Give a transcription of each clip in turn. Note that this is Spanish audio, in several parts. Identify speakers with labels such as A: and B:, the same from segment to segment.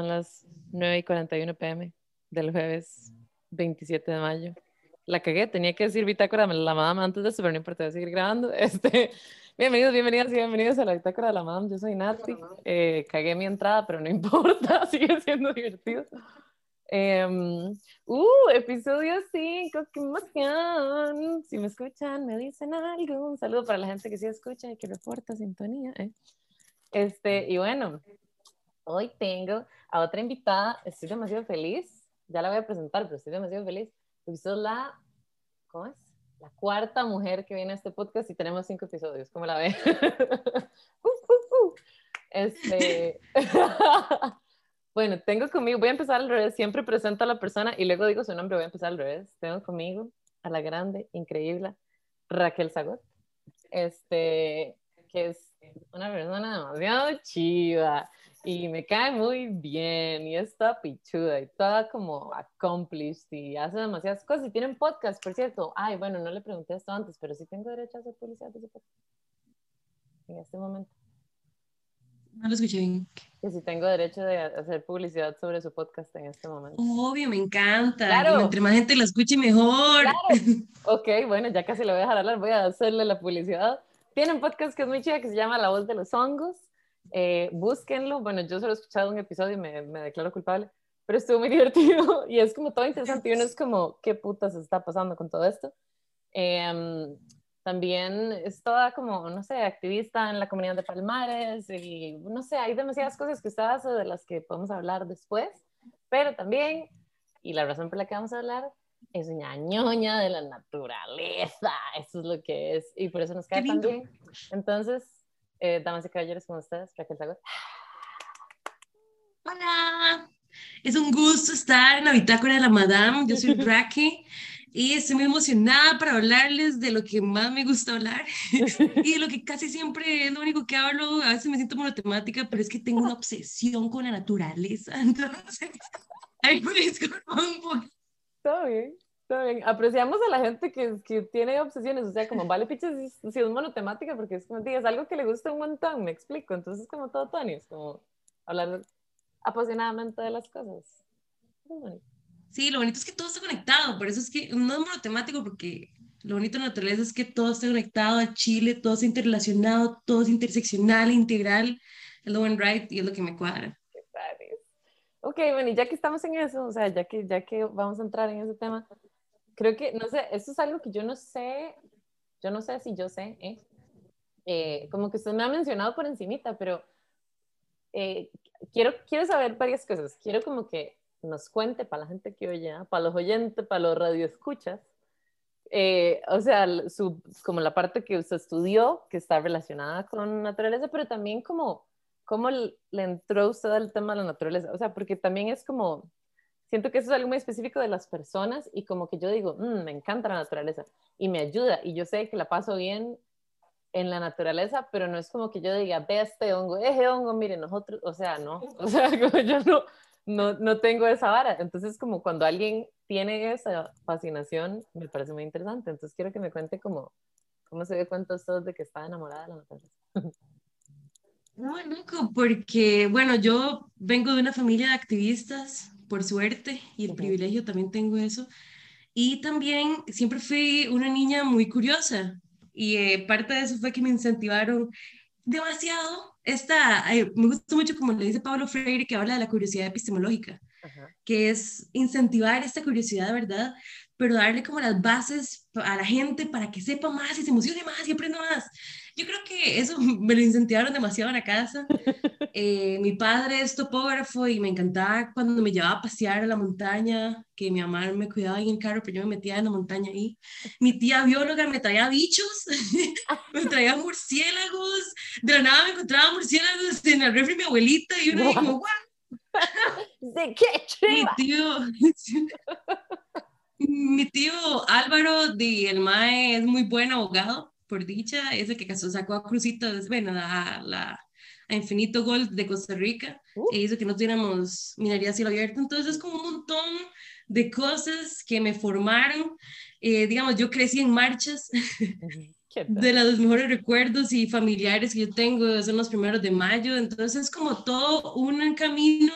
A: Son las 9 y 41 pm del jueves 27 de mayo. La cagué, tenía que decir bitácora de la madame antes de eso, pero no importa, seguir grabando. Este, bienvenidos, bienvenidas y bienvenidos a la bitácora de la madame. Yo soy Nati. Eh, cagué mi entrada, pero no importa, sigue siendo divertido. Um, uh, episodio 5, qué emoción. Si me escuchan, me dicen algo. Un saludo para la gente que sí escucha y que reporta sintonía. ¿eh? Este, y bueno, hoy tengo a otra invitada. Estoy demasiado feliz. Ya la voy a presentar, pero estoy demasiado feliz. Porque es la, ¿cómo es? La cuarta mujer que viene a este podcast y tenemos cinco episodios. ¿Cómo la ve? uh, uh, uh. Este. Bueno, tengo conmigo, voy a empezar al revés, siempre presento a la persona y luego digo su nombre, voy a empezar al revés. Tengo conmigo a la grande, increíble Raquel Zagot, este, que es una persona demasiado chiva y me cae muy bien y está pichuda y toda como accomplished y hace demasiadas cosas y tiene un podcast, por cierto. Ay, bueno, no le pregunté esto antes, pero sí tengo derecho a hacer publicidad de podcast en este momento.
B: No lo escuché bien.
A: Que si tengo derecho de hacer publicidad sobre su podcast en este momento.
B: Obvio, me encanta. Claro. Entre más gente la escuche, mejor. Claro.
A: Ok, bueno, ya casi lo voy a dejar hablar, voy a hacerle la publicidad. Tiene un podcast que es muy chido que se llama La Voz de los Hongos. Eh, búsquenlo. Bueno, yo solo he escuchado un episodio y me, me declaro culpable, pero estuvo muy divertido y es como todo interesante. Y uno es como, ¿qué putas está pasando con todo esto? Eh, también es toda como, no sé, activista en la comunidad de Palmares y no sé, hay demasiadas cosas que usted hace de las que podemos hablar después, pero también, y la razón por la que vamos a hablar, es una ñoña de la naturaleza, eso es lo que es, y por eso nos cae tan bien. Entonces, eh, damas y caballeros, con ustedes, Raquel Zagot.
B: Hola, es un gusto estar en la bitácora de la Madame, yo soy Raquel y estoy muy emocionada para hablarles de lo que más me gusta hablar y de lo que casi siempre es lo único que hablo. A veces me siento monotemática, pero es que tengo una obsesión con la naturaleza. Entonces, ahí me disculpo un poco.
A: Está bien, bien. Apreciamos a la gente que, que tiene obsesiones, o sea, como vale piches si, es monotemática, porque es como, es algo que le gusta un montón, me explico. Entonces, como todo Tony, es como hablar apasionadamente de las cosas.
B: Sí, lo bonito es que todo está conectado, por eso es que no es monotemático, porque lo bonito de la naturaleza es que todo está conectado a Chile, todo está interrelacionado, todo es interseccional, integral, es lo buen right y es lo que me cuadra.
A: Ok, bueno, y ya que estamos en eso, o sea, ya que, ya que vamos a entrar en ese tema, creo que, no sé, esto es algo que yo no sé, yo no sé si yo sé, ¿eh? Eh, como que usted me ha mencionado por encimita, pero eh, quiero, quiero saber varias cosas. Quiero como que nos cuente para la gente que oye, ¿ah? para los oyentes, para los radioescuchas, eh, o sea, su, como la parte que usted estudió, que está relacionada con naturaleza, pero también como, cómo le entró usted al tema de la naturaleza, o sea, porque también es como, siento que eso es algo muy específico de las personas y como que yo digo, mm, me encanta la naturaleza y me ayuda y yo sé que la paso bien en la naturaleza, pero no es como que yo diga, ve este hongo, ese hongo, mire, nosotros, o sea, no, o sea, como yo no, no, no tengo esa vara. Entonces, como cuando alguien tiene esa fascinación, me parece muy interesante. Entonces, quiero que me cuente cómo, cómo se dio cuenta usted de que está enamorada de la naturaleza.
B: No, loco, porque, bueno, yo vengo de una familia de activistas, por suerte, y el privilegio también tengo eso. Y también siempre fui una niña muy curiosa. Y eh, parte de eso fue que me incentivaron demasiado esta, me gusta mucho como le dice Pablo Freire, que habla de la curiosidad epistemológica, que es incentivar esta curiosidad de verdad, pero darle como las bases a la gente para que sepa más y se emocione más y aprenda más. Yo creo que eso me lo incentivaron demasiado en la casa. Eh, mi padre es topógrafo y me encantaba cuando me llevaba a pasear a la montaña, que mi mamá me cuidaba en el carro, pero yo me metía en la montaña ahí. Mi tía bióloga me traía bichos, me traía murciélagos. De la nada me encontraba murciélagos en el refri de mi abuelita y uno dijo, ¡guau!
A: ¿De qué
B: Mi tío, mi tío Álvaro de El Mae es muy buen abogado, por dicha, es el que sacó a Crucitos, bueno, a, la, a Infinito Gold de Costa Rica, uh. e hizo que no tuviéramos minería a cielo abierto. Entonces, es como un montón de cosas que me formaron. Eh, digamos, yo crecí en marchas. de los mejores recuerdos y familiares que yo tengo son los primeros de mayo, entonces es como todo un camino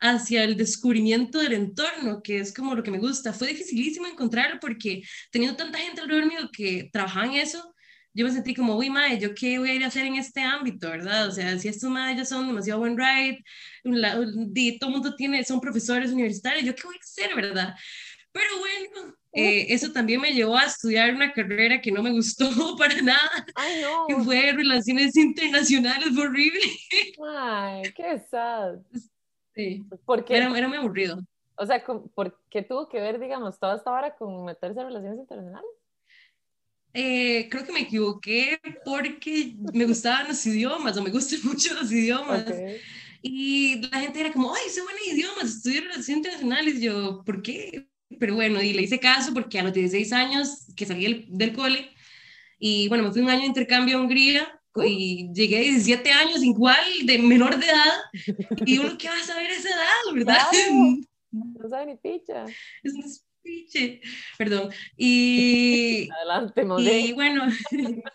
B: hacia el descubrimiento del entorno, que es como lo que me gusta. Fue dificilísimo encontrarlo porque teniendo tanta gente alrededor mío que trabajaba en eso, yo me sentí como, uy, madre, ¿yo qué voy a ir a hacer en este ámbito, verdad? O sea, si estos madres son demasiado buen ride, todo el mundo tiene, son profesores universitarios, ¿yo qué voy a hacer, verdad? Pero bueno, eh, eso también me llevó a estudiar una carrera que no me gustó para nada,
A: Ay, no.
B: que fue Relaciones Internacionales, fue horrible.
A: Ay, qué sad.
B: Sí,
A: ¿Por qué?
B: era, era muy aburrido.
A: O sea, ¿por qué tuvo que ver, digamos, toda esta vara con meterse en relaciones internacionales?
B: Eh, creo que me equivoqué porque me gustaban los idiomas o me gustan mucho los idiomas.
A: Okay.
B: Y la gente era como, ay, soy buena idiomas, estudio relaciones internacionales. Y yo, ¿por qué? Pero bueno, y le hice caso porque a los 16 años que salí del, del cole, y bueno, me fui un año de intercambio a Hungría y llegué a 17 años igual, de menor de edad, y uno que va a saber esa edad, ¿verdad?
A: Claro. No sabe ni picha.
B: Es piche, perdón. Y,
A: Adelante,
B: y bueno,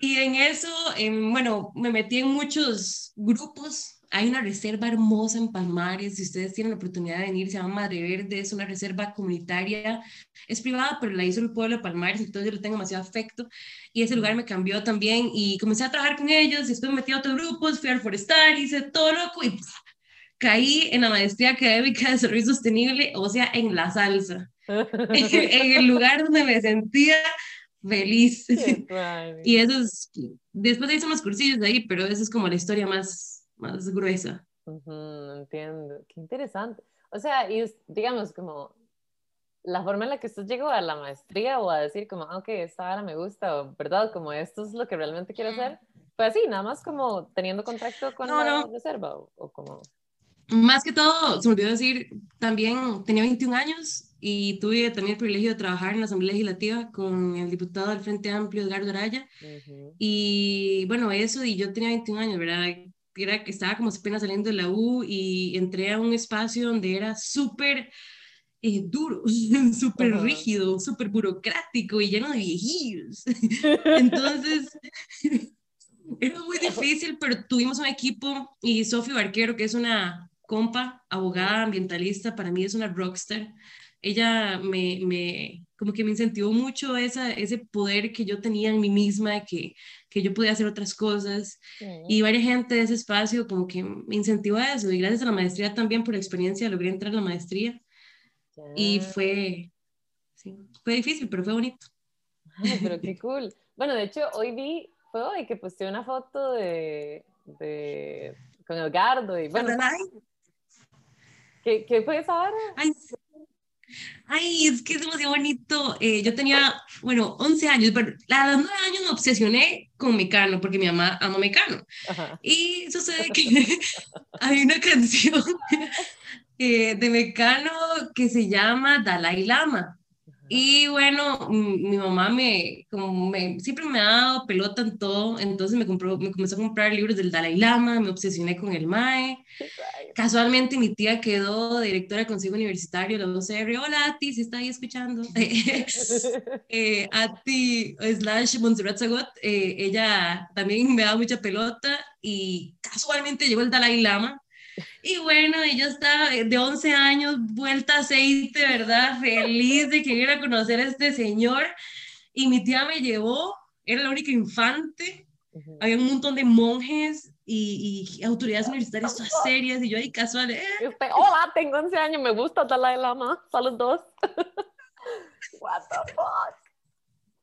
B: y en eso, em, bueno, me metí en muchos grupos. Hay una reserva hermosa en Palmares, si ustedes tienen la oportunidad de venir, se llama Madre Verde, es una reserva comunitaria, es privada, pero la hizo el pueblo de Palmares, entonces yo le tengo demasiado afecto, y ese lugar me cambió también, y comencé a trabajar con ellos, y después me metí a otros grupos, fui al forestal, hice todo loco, y pff, caí en la maestría académica de desarrollo sostenible, o sea, en la salsa, en el lugar donde me sentía feliz. Y eso es, después hice unos cursillos de ahí, pero esa es como la historia más, más gruesa.
A: Ujú, entiendo, qué interesante. O sea, y digamos, como la forma en la que usted llegó a la maestría o a decir como, ah, ok, esta vara me gusta, o verdad, como esto es lo que realmente quiero hacer, fue así, nada más como teniendo contacto con
B: No,
A: la
B: no.
A: reserva, o, o como,
B: Más que todo, se me olvidó decir, también tenía 21 años y tuve también el privilegio de trabajar en la Asamblea Legislativa con el diputado del Frente Amplio, Edgardo Araya.
A: ujú,
B: Y bueno, eso, y yo tenía 21 años, ¿verdad? Era que estaba como apenas saliendo de la U y entré a un espacio donde era súper eh, duro, súper
A: Ajá.
B: rígido, súper burocrático y lleno de viejillos. Entonces, era muy difícil, pero tuvimos un equipo y Sofía Barquero, que es una compa, abogada, ambientalista, para mí es una rockstar. Ella me, me como que me incentivó mucho esa, ese poder que yo tenía en mí misma, que, que yo podía hacer otras cosas.
A: ujú,
B: Y varias gente de ese espacio como que me incentivó a eso. Y gracias a la maestría también por experiencia logré entrar a la maestría. Y
A: ya.
B: fue, sí, fue difícil, pero fue bonito.
A: Ay, pero qué cool. Bueno, de hecho, hoy vi, fue hoy que posté una foto de, de con Edgardo y bueno, ¿qué, qué fue esa vara?
B: Ay, sí. Ay, es que es demasiado bonito. Eh, yo tenía, bueno, 11 años, pero a los 9 años me obsesioné con Mecano, porque mi mamá ama Mecano.
A: Ajá.
B: Y sucede que hay una canción eh, de Mecano que se llama Dalai Lama. Y bueno, mi mamá me, como me, siempre me ha dado pelota en todo, entonces me, compró, me comenzó a comprar libros del Dalai Lama, me obsesioné con el MAE. Casualmente mi tía quedó directora de Consejo Universitario la UCR. Hola, Ati, si está ahí escuchando. eh, Ati slash Montserrat Zagot, eh, ella también me da mucha pelota y casualmente llegó el Dalai Lama. Y bueno, ella está de 11 años, vuelta a aceite, ¿verdad? Feliz de que iba a conocer a este señor. Y mi tía me llevó, era la única infante, había un montón de monjes y, y autoridades universitarias todas serias, y yo ahí casual, eh,
A: Y usted, hola, tengo 11 años, me gusta Dalai Lama, saludos. What the fuck?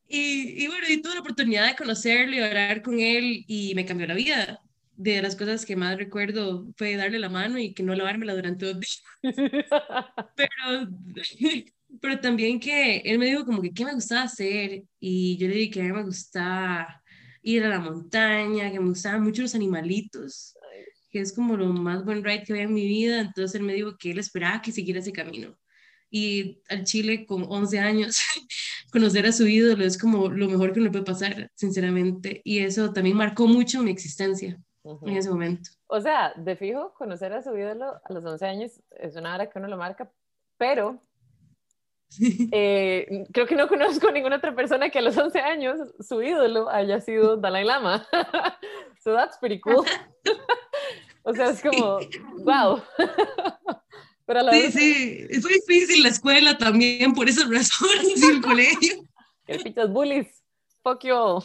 B: Y, y bueno, y tuve la oportunidad de conocerlo y hablar con él y me cambió la vida. De las cosas que más recuerdo fue darle la mano y que no lavármela durante dos días. Pero, pero también que él me dijo como que qué me gustaba hacer y yo le dije que a mí me gustaba ir a la montaña, que me gustaban mucho los animalitos, que es como lo más buen ride que había en mi vida. Entonces él me dijo que él esperaba que siguiera ese camino. Y al Chile con 11 años, conocer a su ídolo es como lo mejor que me puede pasar, sinceramente. Y eso también marcó mucho mi existencia
A: Ujú.
B: en ese momento.
A: O sea, de fijo, conocer a su ídolo a los 11 años es una hora que uno lo marca, pero eh, creo que no conozco ninguna otra persona que a los 11 años su ídolo haya sido Dalai Lama. so that's pretty cool. O sea, es como, wow.
B: Pero a la sí, vez... sí, es muy difícil la escuela también, por esas razones, y el colegio.
A: El pichas bullies, fuck you.
B: No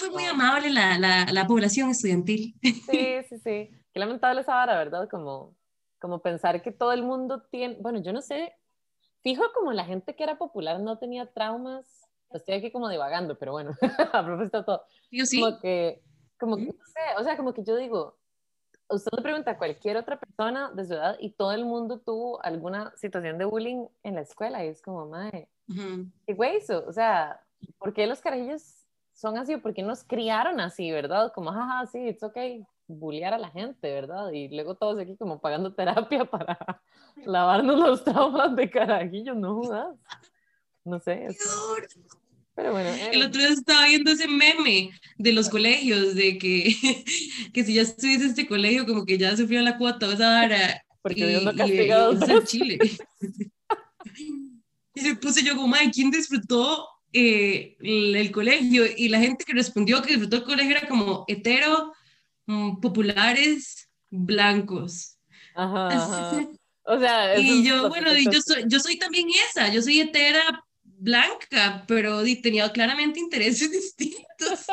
B: fue muy amable la, la, la, población estudiantil.
A: Sí, sí, sí. Qué lamentable esa vara, ¿verdad? Como, como pensar que todo el mundo tiene, bueno, yo no sé, fijo como la gente que era popular no tenía traumas, estoy aquí como divagando, pero bueno, a propósito todo.
B: Yo sí.
A: Como que, como que, no sé, o sea, como que yo digo, usted le pregunta a cualquier otra persona de su edad y todo el mundo tuvo alguna situación de bullying en la escuela y es como, madre, qué güey eso, o sea, ¿por qué los carajillos son así, porque nos criaron así, ¿verdad? Como, jaja, sí, it's okay, bullear a la gente, ¿verdad? Y luego todos aquí como pagando terapia para lavarnos los traumas de carajillos, no jodas. No sé. Pero bueno.
B: El otro día estaba viendo ese meme de los colegios, de que, que si ya estuviese este colegio, como que ya sufrió la cuota, o sea, ahora.
A: Porque Dios no castigado.
B: en Chile. y se puse yo como, ay, ¿quién disfrutó eh, el, colegio y la gente que respondió que disfrutó el colegio era como hetero, mm, populares, blancos.
A: Ajá, O sea,
B: y yo, bueno, yo soy, yo soy también esa, yo soy hetera blanca, pero tenía claramente intereses distintos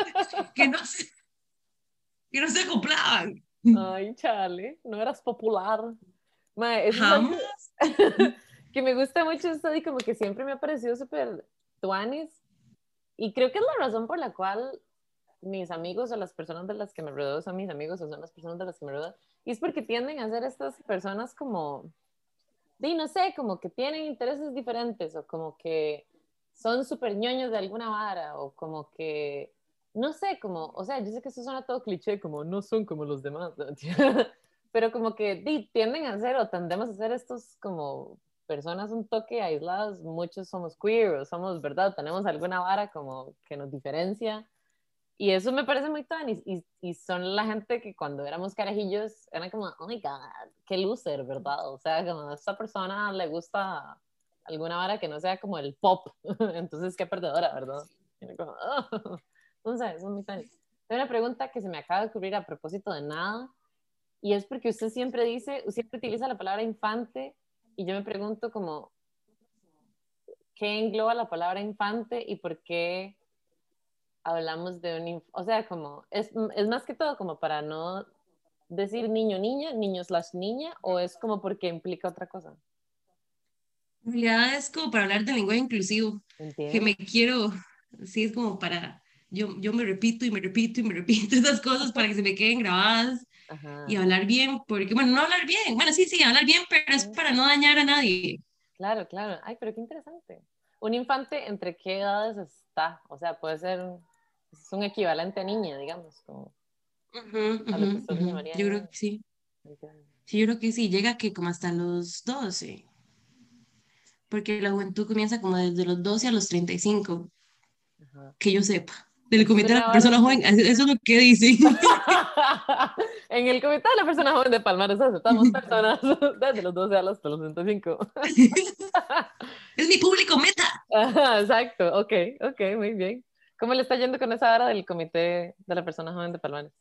B: que no se, que no se acoplaban.
A: Ay, chale, no eras popular. Jamás. que me gusta mucho esto y como que siempre me ha parecido súper tuanis. Y creo que es la razón por la cual mis amigos o las personas de las que me rodeo son mis amigos o son las personas de las que me rodeo. Y es porque tienden a ser estas personas como, sí, no sé, como que tienen intereses diferentes o como que son súper ñoños de alguna vara o como que, no sé, como, o sea, yo sé que eso suena todo cliché, como no son como los demás, pero como que tienden a ser o tendemos a ser estos como personas un toque aisladas, muchos somos queer, somos, ¿verdad? Tenemos alguna vara como que nos diferencia. Y eso me parece muy tan, y, son la gente que cuando éramos carajillos eran como, oh my god, qué loser, ¿verdad? O sea, como a esta persona le gusta alguna vara que no sea como el pop, entonces qué perdedora, ¿verdad? Como, oh. Entonces, es muy tan. Tengo una pregunta que se me acaba de ocurrir a propósito de nada, y es porque usted siempre dice, siempre utiliza la palabra infante y yo me pregunto como, ¿qué engloba la palabra infante y por qué hablamos de un, o sea, como, es, es más que todo como para no decir niño, niña, niños las niña, o es como porque implica otra cosa?
B: En realidad es como para hablar de lenguaje inclusivo, que me quiero, sí, es como para, yo, yo me repito y me repito y me repito esas cosas para que se me queden grabadas y hablar bien, porque, bueno, no hablar bien, bueno, sí, sí, hablar bien, pero es para no dañar a nadie.
A: Claro, claro. Ay, pero qué interesante. Un infante, ¿entre qué edades está? O sea, puede ser, es un equivalente a niña, digamos, como...
B: Yo creo que sí. Sí, yo creo que sí, llega que como hasta los 12. Porque la juventud comienza como desde los 12 a los 35. Que yo sepa del comité de la persona joven, eso es lo que dice.
A: en el comité de la persona joven de Palmares aceptamos personas desde los 12 a los 35.
B: es mi público meta.
A: exacto, ok, ok, muy bien. ¿Cómo le está yendo con esa hora del comité de la persona joven de Palmares?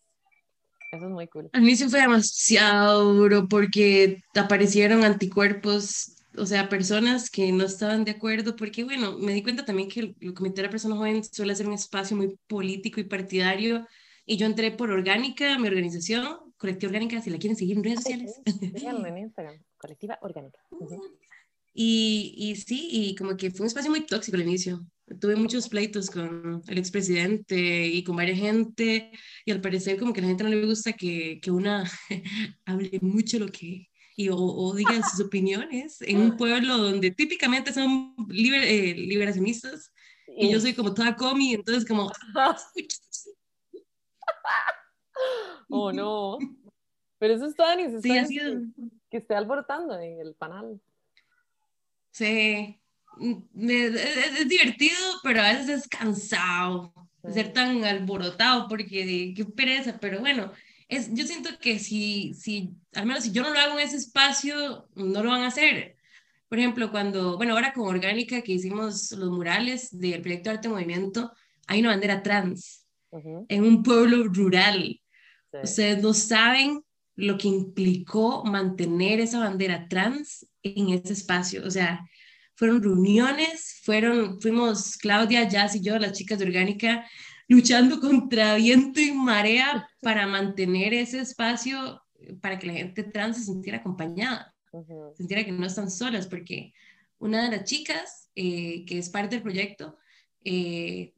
A: Eso es muy cool.
B: Al inicio fue demasiado duro porque aparecieron anticuerpos o sea, personas que no estaban de acuerdo, porque bueno, me di cuenta también que el, Comité de la Persona Joven suele ser un espacio muy político y partidario, y yo entré por Orgánica, mi organización, Colectiva Orgánica, si la quieren seguir en redes sociales.
A: en Instagram, Colectiva Orgánica.
B: y, y sí, y como que fue un espacio muy tóxico al inicio. Tuve muchos pleitos con el expresidente y con varias gente, y al parecer como que a la gente no le gusta que, que una hable mucho lo que y, o, digan sus opiniones en un pueblo donde típicamente son liber, eh, liberacionistas y yo soy como toda comi, entonces como...
A: oh no, pero eso es tan necesario que esté alborotando en el panal.
B: Sí, mm, es, divertido, pero a veces es cansado ser tan alborotado porque qué pereza, pero bueno, es, yo siento que si, si, al menos si yo no lo hago en ese espacio, no lo van a hacer. Por ejemplo, cuando, bueno, ahora con Orgánica que hicimos los murales del proyecto Arte Movimiento, hay una bandera trans en un pueblo rural. Ustedes no saben lo que implicó mantener esa bandera trans en ese espacio. O sea, fueron reuniones, fueron, fuimos Claudia, Jazz y yo, las chicas de Orgánica, luchando contra viento y marea para mantener ese espacio para que la gente trans se sintiera acompañada, sintiera que no están solas, porque una de las chicas eh, que es parte del proyecto eh,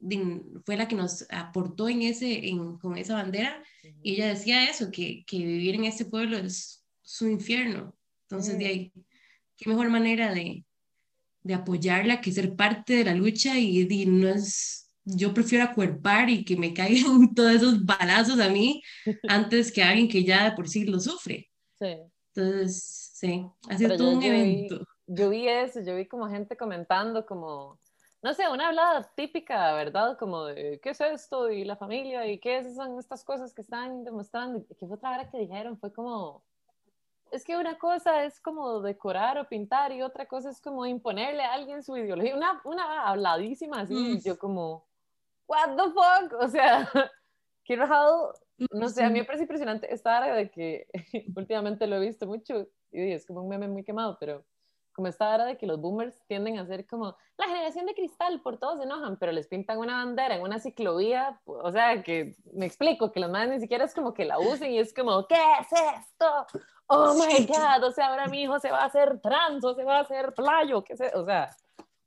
B: fue la que nos aportó en ese, con esa bandera y ella decía eso, que, que, vivir en ese pueblo es su infierno. Entonces, de ahí, qué mejor manera de, de apoyarla que ser parte de la lucha y, y no es yo prefiero acuerpar y que me caigan todos esos balazos a mí antes que a alguien que ya de por sí lo sufre. Sí. Entonces, sí, ha sido todo un evento.
A: yo vi eso, yo vi como gente comentando como, no sé, una hablada típica, ¿verdad? Como de, ¿qué es esto? Y la familia, ¿y qué son estas cosas que están demostrando? ¿Qué fue otra hora que dijeron? Fue como, es que una cosa es como decorar o pintar y otra cosa es como imponerle a alguien su ideología. Una, una habladísima así, y yo como, what the fuck, o sea, qué rajado, no sé, a mí me parece impresionante esta área de que últimamente lo he visto mucho y es como un meme muy quemado, pero como esta área de que los boomers tienden a ser como la generación de cristal, por todos se enojan, pero les pintan una bandera en una ciclovía, o sea, que me explico, que los madres ni siquiera es como que la usen y es como, ¿qué es esto? Oh my God, o sea, ahora mi hijo se va a hacer trans o se va a hacer playo, ¿qué sé? O sea,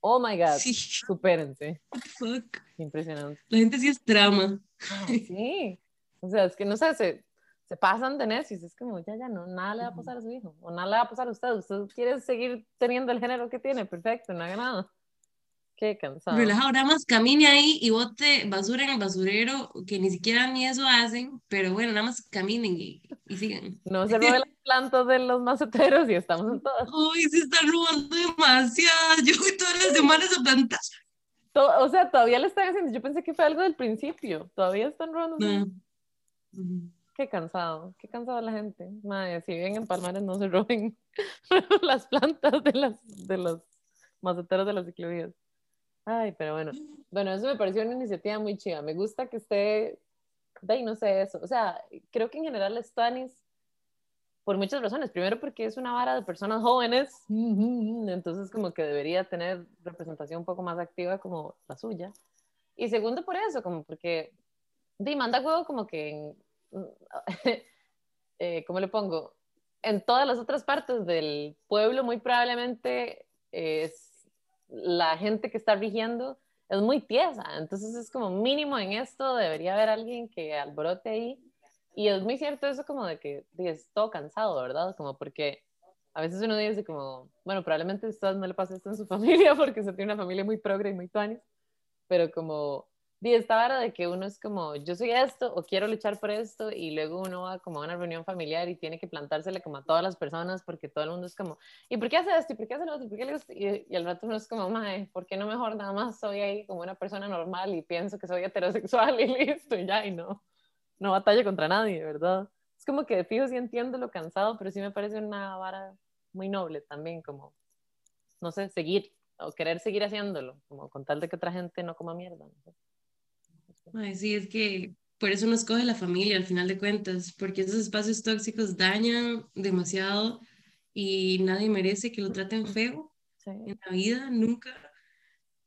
A: Oh my God, sí. supérense.
B: Fuck.
A: Impresionante.
B: La gente sí es trama.
A: sí. O sea, es que no sé, se, se pasan de necios. Es como, ya, ya, no, nada le va a pasar a su hijo. O nada le va a pasar a usted. Usted quiere seguir teniendo el género que tiene. Perfecto, no haga nada. Qué cansado.
B: Relajado, nada más camine ahí y bote basura en el basurero, que ni siquiera ni eso hacen, pero bueno, nada más caminen y, y sigan.
A: No se roben las plantas de los maceteros y estamos en todas.
B: Uy, se están robando demasiado. Yo voy todas las semanas a plantar.
A: o sea, todavía le están haciendo. Yo pensé que fue algo del principio. Todavía están robando. Qué cansado, qué cansado la gente. Madre, si viven en Palmares, no se roben las plantas de, las, de los maceteros de las ciclovías. Ay, pero bueno. Bueno, eso me pareció una iniciativa muy chida. Me gusta que esté, de no sé eso. O sea, creo que en general Stanis, por muchas razones. Primero porque es una vara de personas jóvenes, entonces como que debería tener representación un poco más activa como la suya. Y segundo por eso, como porque, de manda juego como que, eh, ¿cómo le pongo? En todas las otras partes del pueblo muy probablemente es la gente que está rigiendo es muy tiesa, entonces es como mínimo en esto debería haber alguien que alborote ahí. Y es muy cierto eso como de que es todo cansado, ¿verdad? Como porque a veces uno dice como, bueno, probablemente a usted no le pasa esto en su familia porque se tiene una familia muy progre y muy tuanis, pero como y esta vara de que uno es como, yo soy esto o quiero luchar por esto y luego uno va como a una reunión familiar y tiene que plantársele como a todas las personas porque todo el mundo es como, ¿y por qué hace esto? ¿Y por qué hace lo otro? ¿Y, por qué y, y al rato uno es como, mae, ¿por qué no mejor nada más soy ahí como una persona normal y pienso que soy heterosexual y listo y ya y no, no batalla contra nadie, ¿verdad? Es como que de fijo sí entiendo lo cansado, pero sí me parece una vara muy noble también, como, no sé, seguir o querer seguir haciéndolo, como con tal de que otra gente no coma mierda. No.
B: Ay, sí, es que por eso no escoge la familia al final de cuentas, porque esos espacios tóxicos dañan demasiado y nadie merece que lo traten feo en la vida, nunca.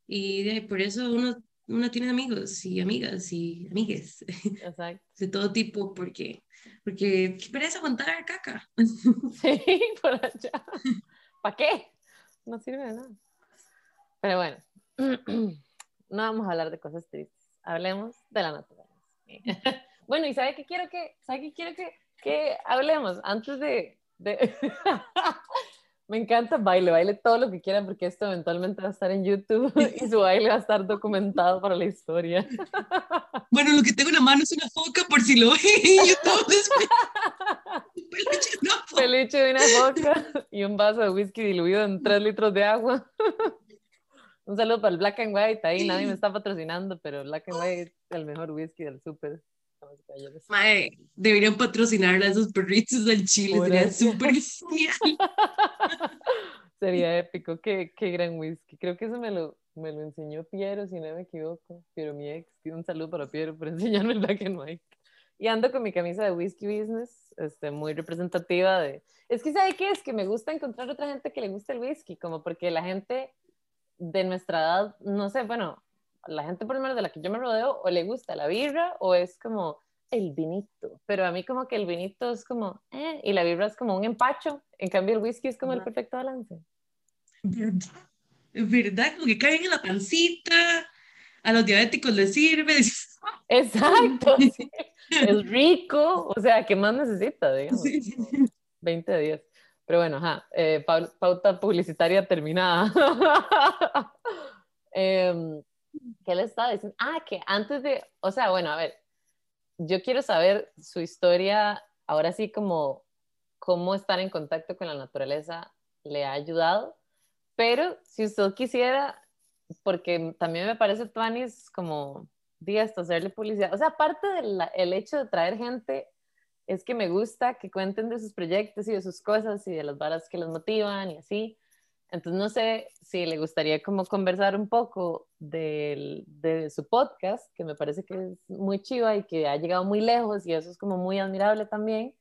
B: Y por eso uno, uno tiene amigos y amigas y amigues de todo tipo, porque, porque qué pereza aguantar caca.
A: Sí, por allá. ¿Para qué? No sirve de nada. Pero bueno, no vamos a hablar de cosas tristes hablemos de la naturaleza. bueno, ¿y sabe qué quiero que, sabe qué quiero que, que hablemos antes de... de... Me encanta baile, baile todo lo que quieran porque esto eventualmente va a estar en YouTube y su baile va a estar documentado para la historia.
B: Bueno, lo que tengo en la mano es una foca por si lo ven en YouTube.
A: Peluche de una foca y un vaso de whisky diluido en 3 litros de agua. Un saludo para el Black and White. Ahí nadie me está patrocinando, pero Black and White es el mejor whisky del súper.
B: Mae, deberían patrocinar a esos perritos del Chile, sería súper genial.
A: sería épico, qué, qué gran whisky. Creo que eso me lo, me lo enseñó Piero, si no me equivoco. Piero, mi ex. Un saludo para Piero por enseñarme el Black and White. y ando con mi camisa de Whisky Business, este, muy representativa de... Es que, ¿sabe qué? Es que me gusta encontrar otra gente que le guste el whisky, como porque la gente de nuestra edad, no sé, bueno, la gente por lo menos de la que yo me rodeo, o le gusta la birra, o es como el vinito, pero a mí como que el vinito es como, eh, y la birra es como un empacho, en cambio el whisky es como el perfecto balance.
B: ¿Verdad? ¿Verdad? Como que caen en la pancita, a los diabéticos les sirve.
A: Exacto, es rico, o sea, ¿qué más necesita, digamos? 20 de 10. Pero bueno, ajá, eh, pauta publicitaria terminada. Em, ¿Qué le estaba diciendo? Ah, que antes de, o sea, bueno, a ver, yo quiero saber su historia, ahora sí como cómo estar en contacto con la naturaleza le ha ayudado, pero si usted quisiera, porque también me parece Tuanis como, días hacerle publicidad, o sea, aparte del hecho de traer gente es que me gusta que cuenten de sus proyectos y de sus cosas y de las varas que los motivan y así. Entonces no sé si le gustaría como conversar un poco de, de su podcast, que me parece que es muy chiva y que ha llegado muy lejos y eso es como muy admirable también,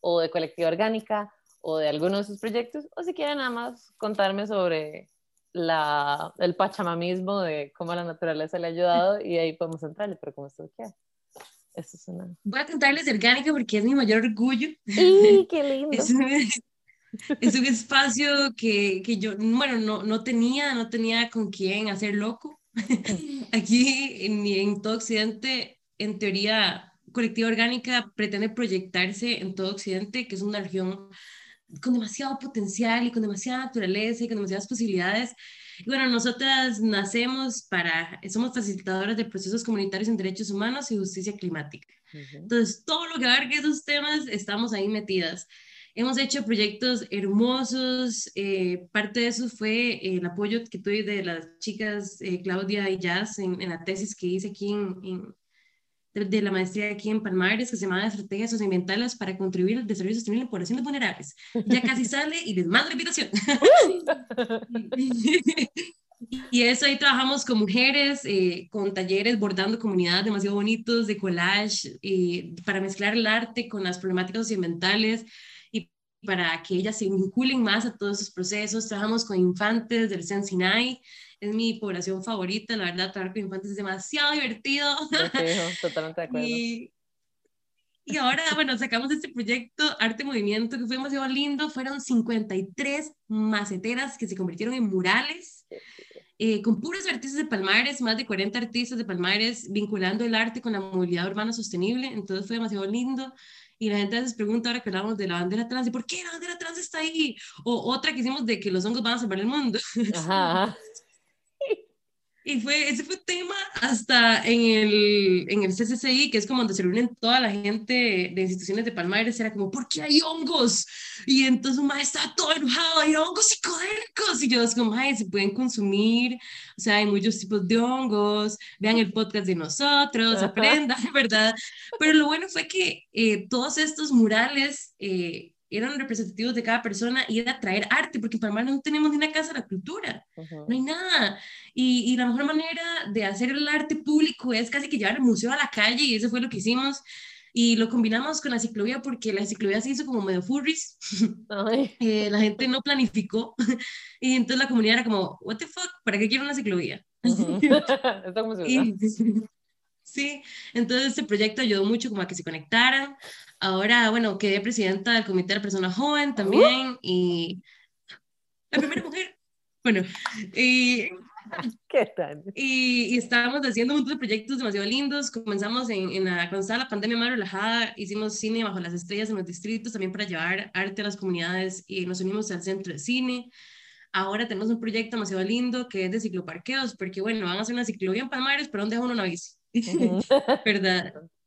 A: o de Colectiva Orgánica, o de alguno de sus proyectos, o si quieren nada más contarme sobre la, el pachamamismo de cómo la naturaleza le ha ayudado y ahí podemos entrarle, pero como usted quiera.
B: Voy a contarles de orgánica porque es mi mayor orgullo.
A: ¡Y qué lindo!
B: Es un, espacio que, que, yo, bueno, no, no tenía, no tenía con quién hacer loco. Aquí en, en todo Occidente, en teoría, Colectiva Orgánica pretende proyectarse en todo Occidente, que es una región con demasiado potencial y con demasiada naturaleza y con demasiadas posibilidades. Y bueno, nosotras nacemos para, somos facilitadoras de procesos comunitarios en derechos humanos y justicia climática. Entonces, todo lo que abarque esos temas, estamos ahí metidas. Hemos hecho proyectos hermosos, eh, parte de eso fue eh, el apoyo que tuve de las chicas eh, Claudia y Jazz en, en, la tesis que hice aquí en, de, la maestría aquí en Palmares, que se llama Estrategias Socioambientales para contribuir al desarrollo sostenible en poblaciones vulnerables. Ya casi sale y les mando la invitación. y eso ahí trabajamos con mujeres, eh, con talleres bordando comunidades demasiado bonitos de collage, eh, para mezclar el arte con las problemáticas socioambientales y para que ellas se vinculen más a todos esos procesos. Trabajamos con infantes del Sinai, es mi población favorita, la verdad, trabajar con infantes es demasiado divertido.
A: totalmente de acuerdo.
B: Y, y ahora, bueno, sacamos este proyecto Arte Movimiento que fue demasiado lindo. Fueron 53 maceteras que se convirtieron en murales. Eh, con puros artistas de Palmares, más de 40 artistas de Palmares, vinculando el arte con la movilidad urbana sostenible. Entonces fue demasiado lindo. Y la gente a veces pregunta ahora que hablamos de la bandera trans, ¿y por qué la bandera trans está ahí? O otra que hicimos de que los hongos van a salvar el mundo. Ajá. Y fue, ese fue tema hasta en el, en el CCCI, que es como donde se reúnen toda la gente de instituciones de Palmares, era como, ¿por qué hay hongos? Y entonces un estaba todo enojado, hay hongos psicodélicos. Y yo es como, ay, se pueden consumir, o sea, hay muchos tipos de hongos, vean el podcast de nosotros, aprendan, ¿verdad? Pero lo bueno fue que eh, todos estos murales... Eh, eran representativos de cada persona y era traer arte, porque en Panamá no tenemos ni una casa de la cultura, no hay nada. Y, y, la mejor manera de hacer el arte público es casi que llevar el museo a la calle y eso fue lo que hicimos. Y lo combinamos con la ciclovía porque la ciclovía se hizo como medio furries. eh, la gente no planificó. y entonces la comunidad era como, what the fuck, ¿para qué quiero una ciclovía? y, sí, entonces este proyecto ayudó mucho como a que se conectaran. Ahora, bueno, quedé presidenta del Comité de Personas Joven también y la primera mujer. Bueno, y,
A: ¿Qué tal?
B: Y, y, estábamos haciendo un montón de proyectos demasiado lindos. Comenzamos en, en la, cuando estaba la pandemia más relajada, hicimos cine bajo las estrellas en los distritos también para llevar arte a las comunidades y nos unimos al centro de cine. Ahora tenemos un proyecto demasiado lindo que es de cicloparqueos, porque bueno, van a hacer una ciclovía en Palmares, pero ¿dónde deja uno una bici? ¿Verdad?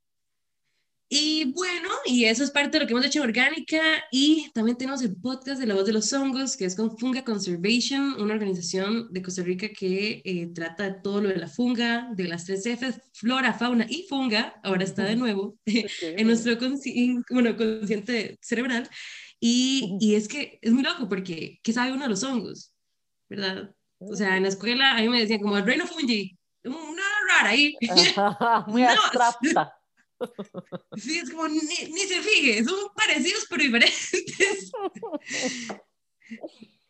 B: Y bueno, y eso es parte de lo que hemos hecho en Orgánica. Y también tenemos el podcast de La Voz de los Hongos, que es con Funga Conservation, una organización de Costa Rica que eh, trata de todo lo de la funga, de las tres Fs, flora, fauna y funga. Ahora está de nuevo en nuestro consci bueno, consciente cerebral. Y, y, es que es muy loco porque, ¿qué sabe uno de los hongos? ¿Verdad? O sea, en la escuela a mí me decían como el reino fungi, una rara ahí.
A: muy abstracta.
B: Sí, es como, ni, ni se fije, son parecidos pero diferentes.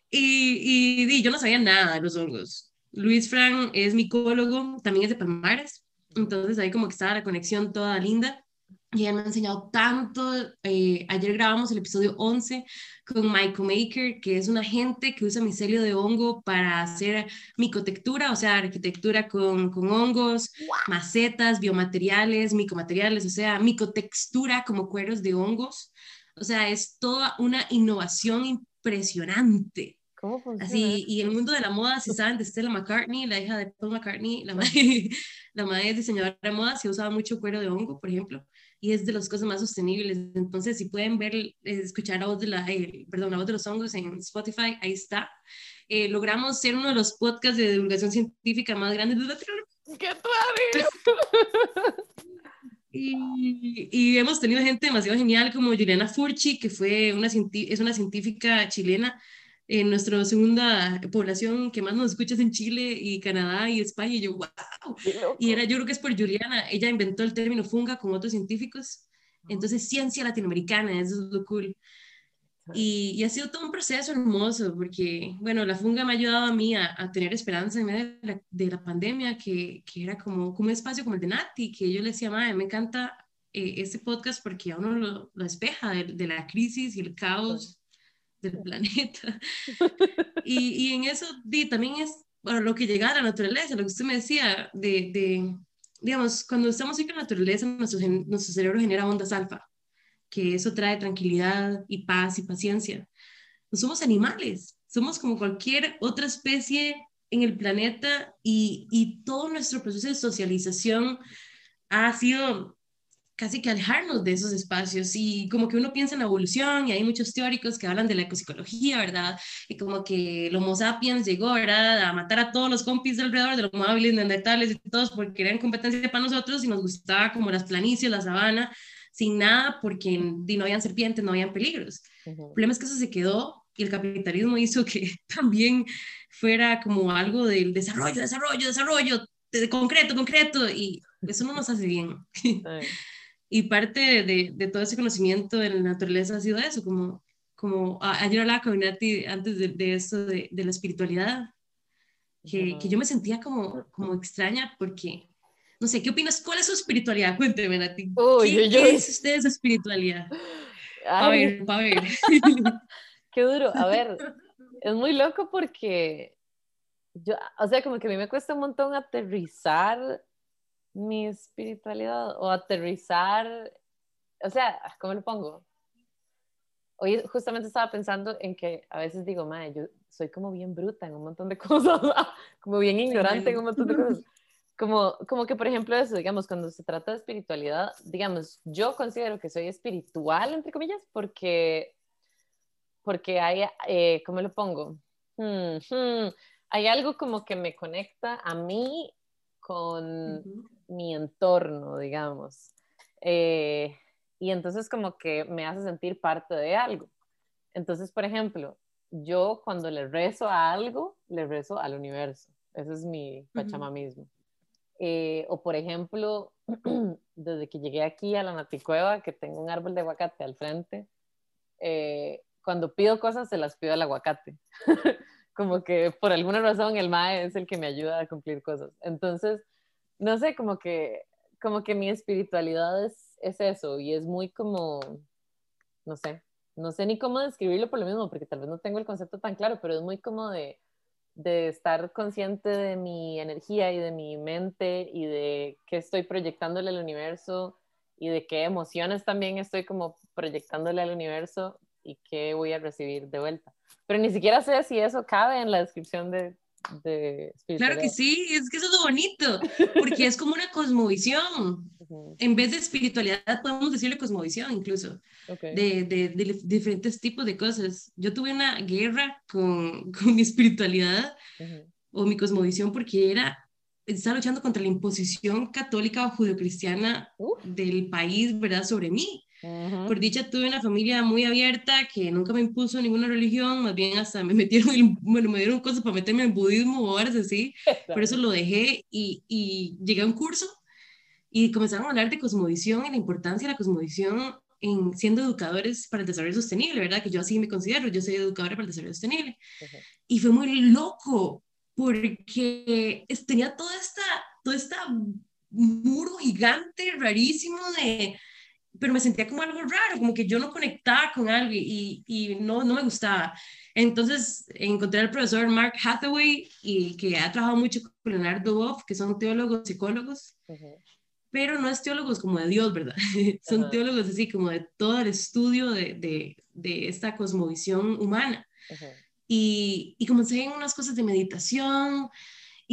B: y, y, yo no sabía nada de los hongos. Luis Fran es micólogo, también es de Palmares, entonces ahí como que estaba la conexión toda linda y ella me ha enseñado tanto. Eh, ayer grabamos el episodio 11 con Michael Maker, que es un agente que usa micelio de hongo para hacer micotectura, o sea, arquitectura con, con hongos, macetas, biomateriales, micomateriales, o sea, micotextura como cueros de hongos. O sea, es toda una innovación impresionante.
A: ¿Cómo funciona?
B: Así, y el mundo de la moda, si saben, de Stella McCartney, la hija de Paul McCartney, la madre, la madre es diseñadora de moda, se usaba mucho cuero de hongo, por ejemplo y es de las cosas más sostenibles. Entonces, si pueden ver, eh, escuchar la voz de, la, eh, perdón, la voz de los hongos en Spotify, ahí está. Eh, logramos ser uno de los podcasts de divulgación científica más grandes de Latinoamérica.
A: ¡Qué
B: y, y, hemos tenido gente demasiado genial como Juliana Furchi, que fue una, es una científica chilena en nuestra segunda población que más nos escuchas en Chile y Canadá y España. Y yo, wow. Y era, yo creo que es por Juliana. Ella inventó el término funga con otros científicos. Entonces, ciencia latinoamericana, eso es lo cool. Y, y, ha sido todo un proceso hermoso, porque, bueno, la funga me ha ayudado a mí a, a tener esperanza en medio de la, de la pandemia, que, que, era como, como un espacio como el de Nati, que yo le decía, madre, me encanta eh, este podcast porque a uno lo, lo despeja de, de, la crisis y el caos del planeta. y, y, en eso di, también es bueno, lo que llega a la naturaleza, lo que usted me decía, de, de digamos, cuando estamos en la naturaleza, nuestro, nuestro cerebro genera ondas alfa, que eso trae tranquilidad y paz y paciencia. No somos animales, somos como cualquier otra especie en el planeta y, y todo nuestro proceso de socialización ha sido casi que alejarnos de esos espacios y como que uno piensa en la evolución y hay muchos teóricos que hablan de la ecopsicología, ¿verdad? Y como que el Homo sapiens llegó, ¿verdad? A matar a todos los compis alrededor de los móviles, neandertales y todos porque eran competencia para nosotros y nos gustaba como las planicies, la sabana, sin nada porque no habían serpientes, no habían peligros. El problema es que eso se quedó y el capitalismo hizo que también fuera como algo del desarrollo, desarrollo, desarrollo, de concreto, concreto, y eso no nos hace bien. Y parte de, de, todo ese conocimiento de la naturaleza ha sido eso, como, como ayer hablaba con Nati antes de, de eso, de, de, la espiritualidad, que, que, yo me sentía como, como extraña porque, no sé, ¿qué opinas? ¿Cuál es su espiritualidad? Cuénteme, Nati. ¿Qué,
A: yo,
B: ¿Qué es usted esa espiritualidad? A ver, a ver.
A: Qué duro. A ver, es muy loco porque yo, o sea, como que a mí me cuesta un montón aterrizar mi espiritualidad o aterrizar, o sea, ¿cómo lo pongo? Hoy justamente estaba pensando en que a veces digo, madre, yo soy como bien bruta en un montón de cosas, como bien ignorante en un montón de cosas. Como, como que, por ejemplo, eso, digamos, cuando se trata de espiritualidad, digamos, yo considero que soy espiritual, entre comillas, porque, porque hay, eh, ¿cómo lo pongo? Hmm, hmm, hay algo como que me conecta a mí con mi entorno, digamos. Eh, y entonces como que me hace sentir parte de algo. Entonces, por ejemplo, yo cuando le rezo a algo, le rezo al universo. Ese es mi pachamamismo. Eh, o por ejemplo, desde que llegué aquí a la Naticueva, que tengo un árbol de aguacate al frente, eh, cuando pido cosas se las pido al aguacate. como que por alguna razón el MAE es el que me ayuda a cumplir cosas. Entonces, no sé, como que, como que mi espiritualidad es, es eso y es muy como, no sé, no sé ni cómo describirlo por lo mismo, porque tal vez no tengo el concepto tan claro, pero es muy como de, de estar consciente de mi energía y de mi mente y de qué estoy proyectándole al universo y de qué emociones también estoy como proyectándole al universo y qué voy a recibir de vuelta. Pero ni siquiera sé si eso cabe en la descripción de, de
B: Claro que sí, es que eso es lo bonito, porque es como una cosmovisión. En vez de espiritualidad, podemos decirle cosmovisión incluso, okay. de, de, de, diferentes tipos de cosas. Yo tuve una guerra con, con mi espiritualidad uh -huh. o mi cosmovisión porque era, estaba luchando contra la imposición católica o judeocristiana uh. del país, ¿verdad?, sobre mí. Uh -huh. Por dicha tuve una familia muy abierta que nunca me impuso ninguna religión, más bien hasta me metieron, bueno, me dieron cosas para meterme en budismo o horas así, por eso lo dejé y, y, llegué a un curso y comenzaron a hablar de cosmovisión y la importancia de la cosmovisión en siendo educadores para el desarrollo sostenible, ¿verdad? Que yo así me considero, yo soy educadora para el desarrollo sostenible. Y fue muy loco porque tenía toda esta, toda esta muro gigante, rarísimo de, pero me sentía como algo raro, como que yo no conectaba con algo y, y no, no me gustaba. Entonces encontré al profesor Mark Hathaway, y que ha trabajado mucho con Leonardo Boff, que son teólogos, psicólogos, pero no es teólogos como de Dios, ¿verdad? son teólogos así como de todo el estudio de, de, de esta cosmovisión humana. Y, y comencé en unas cosas de meditación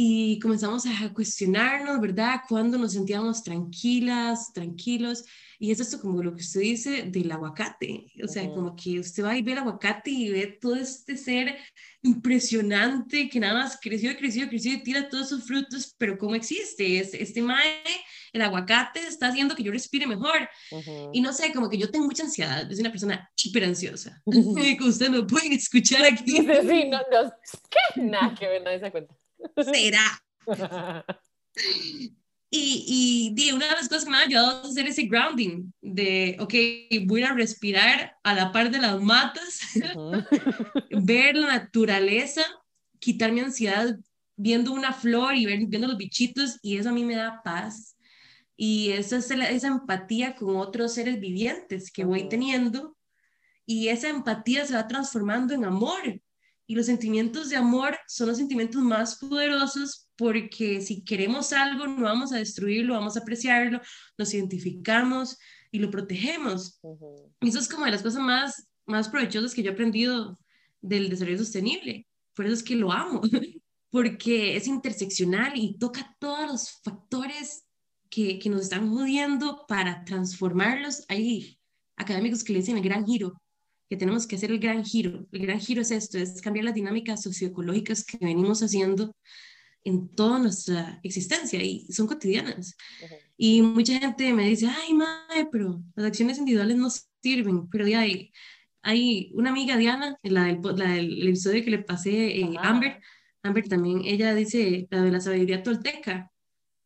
B: y comenzamos a cuestionarnos, ¿verdad? Cuando nos sentíamos tranquilas, tranquilos. Y es esto como lo que usted dice del aguacate. O sea, como que usted va y ve el aguacate y ve todo este ser impresionante que nada más creció, creció, creció y tira todos sus frutos, pero ¿cómo existe? Es, este mae, el aguacate está haciendo que yo respire mejor. Y no sé, como que yo tengo mucha ansiedad. Es una persona hiper ansiosa. Uh Ustedes me pueden escuchar aquí.
A: Sí, sí, no, no. ¿Qué? Nada que ver, nadie se cuenta.
B: Será. Y, y, una de las cosas que me ha ayudado a hacer ese grounding de, ok, voy a respirar a la par de las matas, ver la naturaleza, quitar mi ansiedad viendo una flor y ver, viendo los bichitos y eso a mí me da paz. Y esa es esa empatía con otros seres vivientes que voy teniendo y esa empatía se va transformando en amor. Y los sentimientos de amor son los sentimientos más poderosos porque si queremos algo, no vamos a destruirlo, vamos a apreciarlo, nos identificamos y lo protegemos. Y eso es como de las cosas más, más provechosas que yo he aprendido del desarrollo sostenible. Por eso es que lo amo, porque es interseccional y toca todos los factores que, que nos están jodiendo para transformarlos. Hay académicos que le dicen el gran giro, que tenemos que hacer el gran giro. El gran giro es esto, es cambiar las dinámicas socioecológicas que venimos haciendo en toda nuestra existencia y son cotidianas. Y mucha gente me dice, ay, madre, pero las acciones individuales no sirven, pero ya hay, hay una amiga Diana, la del, la del episodio que le pasé, eh, Amber, Amber también, ella dice la de la sabiduría tolteca,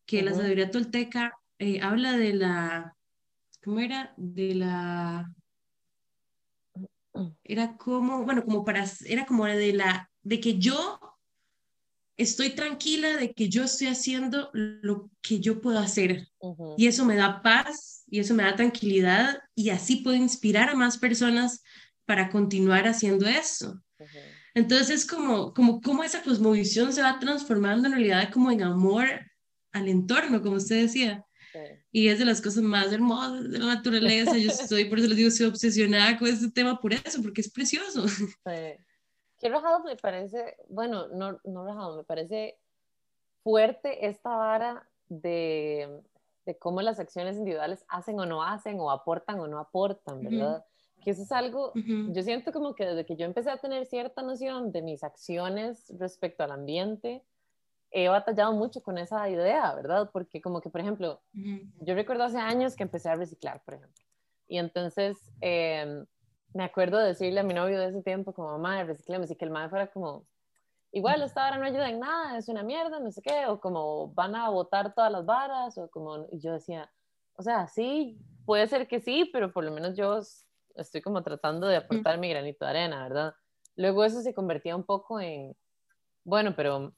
B: que la sabiduría tolteca eh, habla de la, ¿cómo era? De la era como, bueno, como para, era como de la, de que yo estoy tranquila de que yo estoy haciendo lo que yo puedo hacer. Y eso me da paz y eso me da tranquilidad y así puedo inspirar a más personas para continuar haciendo eso. Entonces es como, como, como esa cosmovisión se va transformando en realidad como en amor al entorno, como usted decía. Y es de las cosas más hermosas de la naturaleza. Yo estoy, por eso les digo, estoy obsesionada con este tema por eso, porque es precioso. Sí.
A: Que rajado me parece, bueno, no, no rajado, me parece fuerte esta vara de, de, cómo las acciones individuales hacen o no hacen, o aportan o no aportan, ¿verdad? Que eso es algo, yo siento como que desde que yo empecé a tener cierta noción de mis acciones respecto al ambiente, he batallado mucho con esa idea, ¿verdad? Porque como que, por ejemplo, yo recuerdo hace años que empecé a reciclar, por ejemplo. Y entonces eh, me acuerdo de decirle a mi novio de ese tiempo como, mamá, reciclemos, y que el madre fuera como, igual esta vara no ayuda en nada, es una mierda, no sé qué, o como van a botar todas las varas, o como, y yo decía, o sea, sí, puede ser que sí, pero por lo menos yo estoy como tratando de aportar mi granito de arena, ¿verdad? Luego eso se convertía un poco en, bueno, pero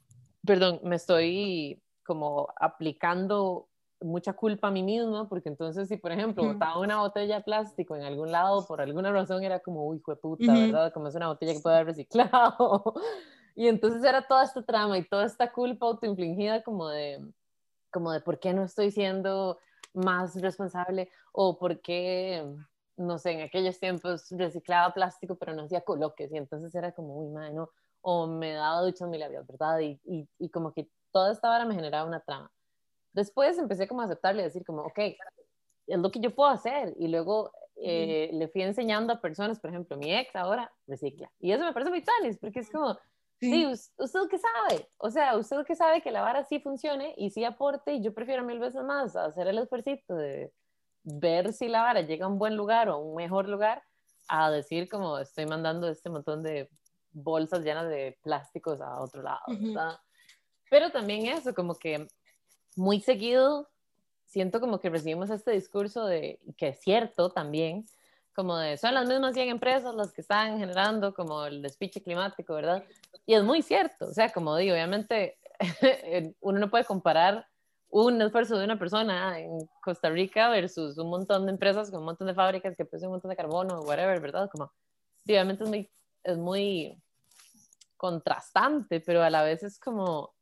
A: perdón, me estoy como aplicando mucha culpa a mí misma, porque entonces si, por ejemplo, botaba una botella de plástico en algún lado, por alguna razón era como, uy, hijo de puta, ¿verdad? Como es una botella que puede haber reciclado. y entonces era toda esta trama y toda esta culpa autoinfligida como de, como de por qué no estoy siendo más responsable o por qué, no sé, en aquellos tiempos reciclaba plástico pero no hacía coloques y entonces era como, uy, madre, no o me daba duchas mil labios, ¿verdad? Y, y, y, como que toda esta vara me generaba una trama. Después empecé como a aceptarle y decir como, ok, es lo que yo puedo hacer. Y luego eh, le fui enseñando a personas, por ejemplo, mi ex ahora recicla. Y eso me parece muy tanis, porque es como, sí, usted qué sabe, o sea, usted que sabe que la vara sí funcione y sí aporte, y yo prefiero mil veces más hacer el esfuerzo de ver si la vara llega a un buen lugar o a un mejor lugar, a decir como estoy mandando este montón de bolsas llenas de plásticos a otro lado, ¿verdad? Pero también eso, como que muy seguido siento como que recibimos este discurso de, que es cierto también, como de, son las mismas 100 empresas las que están generando como el despiche climático, ¿verdad? Y es muy cierto, o sea, como digo, obviamente uno no puede comparar un esfuerzo de una persona en Costa Rica versus un montón de empresas con un montón de fábricas que producen un montón de carbono, whatever, ¿verdad? Como, obviamente es muy, es muy contrastante, pero a la vez es como,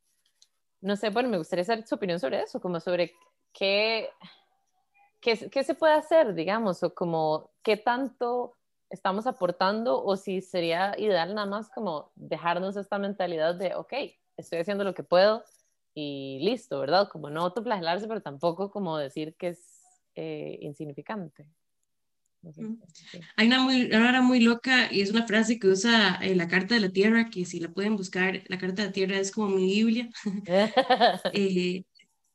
A: no sé, bueno, me gustaría saber su opinión sobre eso, como sobre qué, qué, qué se puede hacer, digamos, o como qué tanto estamos aportando o si sería ideal nada más como dejarnos esta mentalidad de, ok, estoy haciendo lo que puedo y listo, ¿verdad? Como no autoflagelarse, pero tampoco como decir que es eh, insignificante.
B: Hay una, muy, muy loca y es una frase que usa en la Carta de la Tierra, que si la pueden buscar, la Carta de la Tierra es como mi Biblia. eh,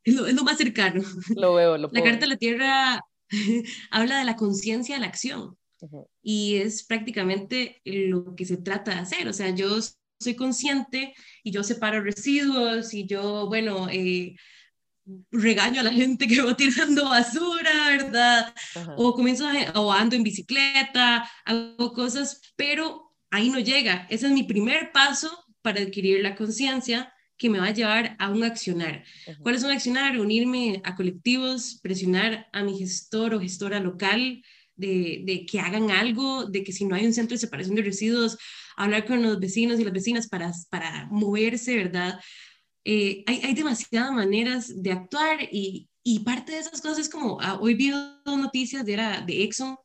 B: es, lo, es, lo, más cercano.
A: Lo veo, lo
B: La Carta de la Tierra habla de la conciencia de la acción. Uh -huh. Y es prácticamente lo que se trata de hacer. O sea, yo soy consciente y yo separo residuos y yo, bueno, eh, regaño a la gente que va tirando basura, ¿verdad? Ajá. O comienzo a, o ando en bicicleta, hago cosas, pero ahí no llega. Ese es mi primer paso para adquirir la conciencia que me va a llevar a un accionar. Ajá. ¿Cuál es un accionar? Unirme a colectivos, presionar a mi gestor o gestora local de, de que hagan algo, de que si no hay un centro de separación de residuos, hablar con los vecinos y las vecinas para, para moverse, ¿verdad? Eh, hay, hay, demasiadas maneras de actuar y, y, parte de esas cosas es como, ah, hoy vi dos noticias de, era de Exxon,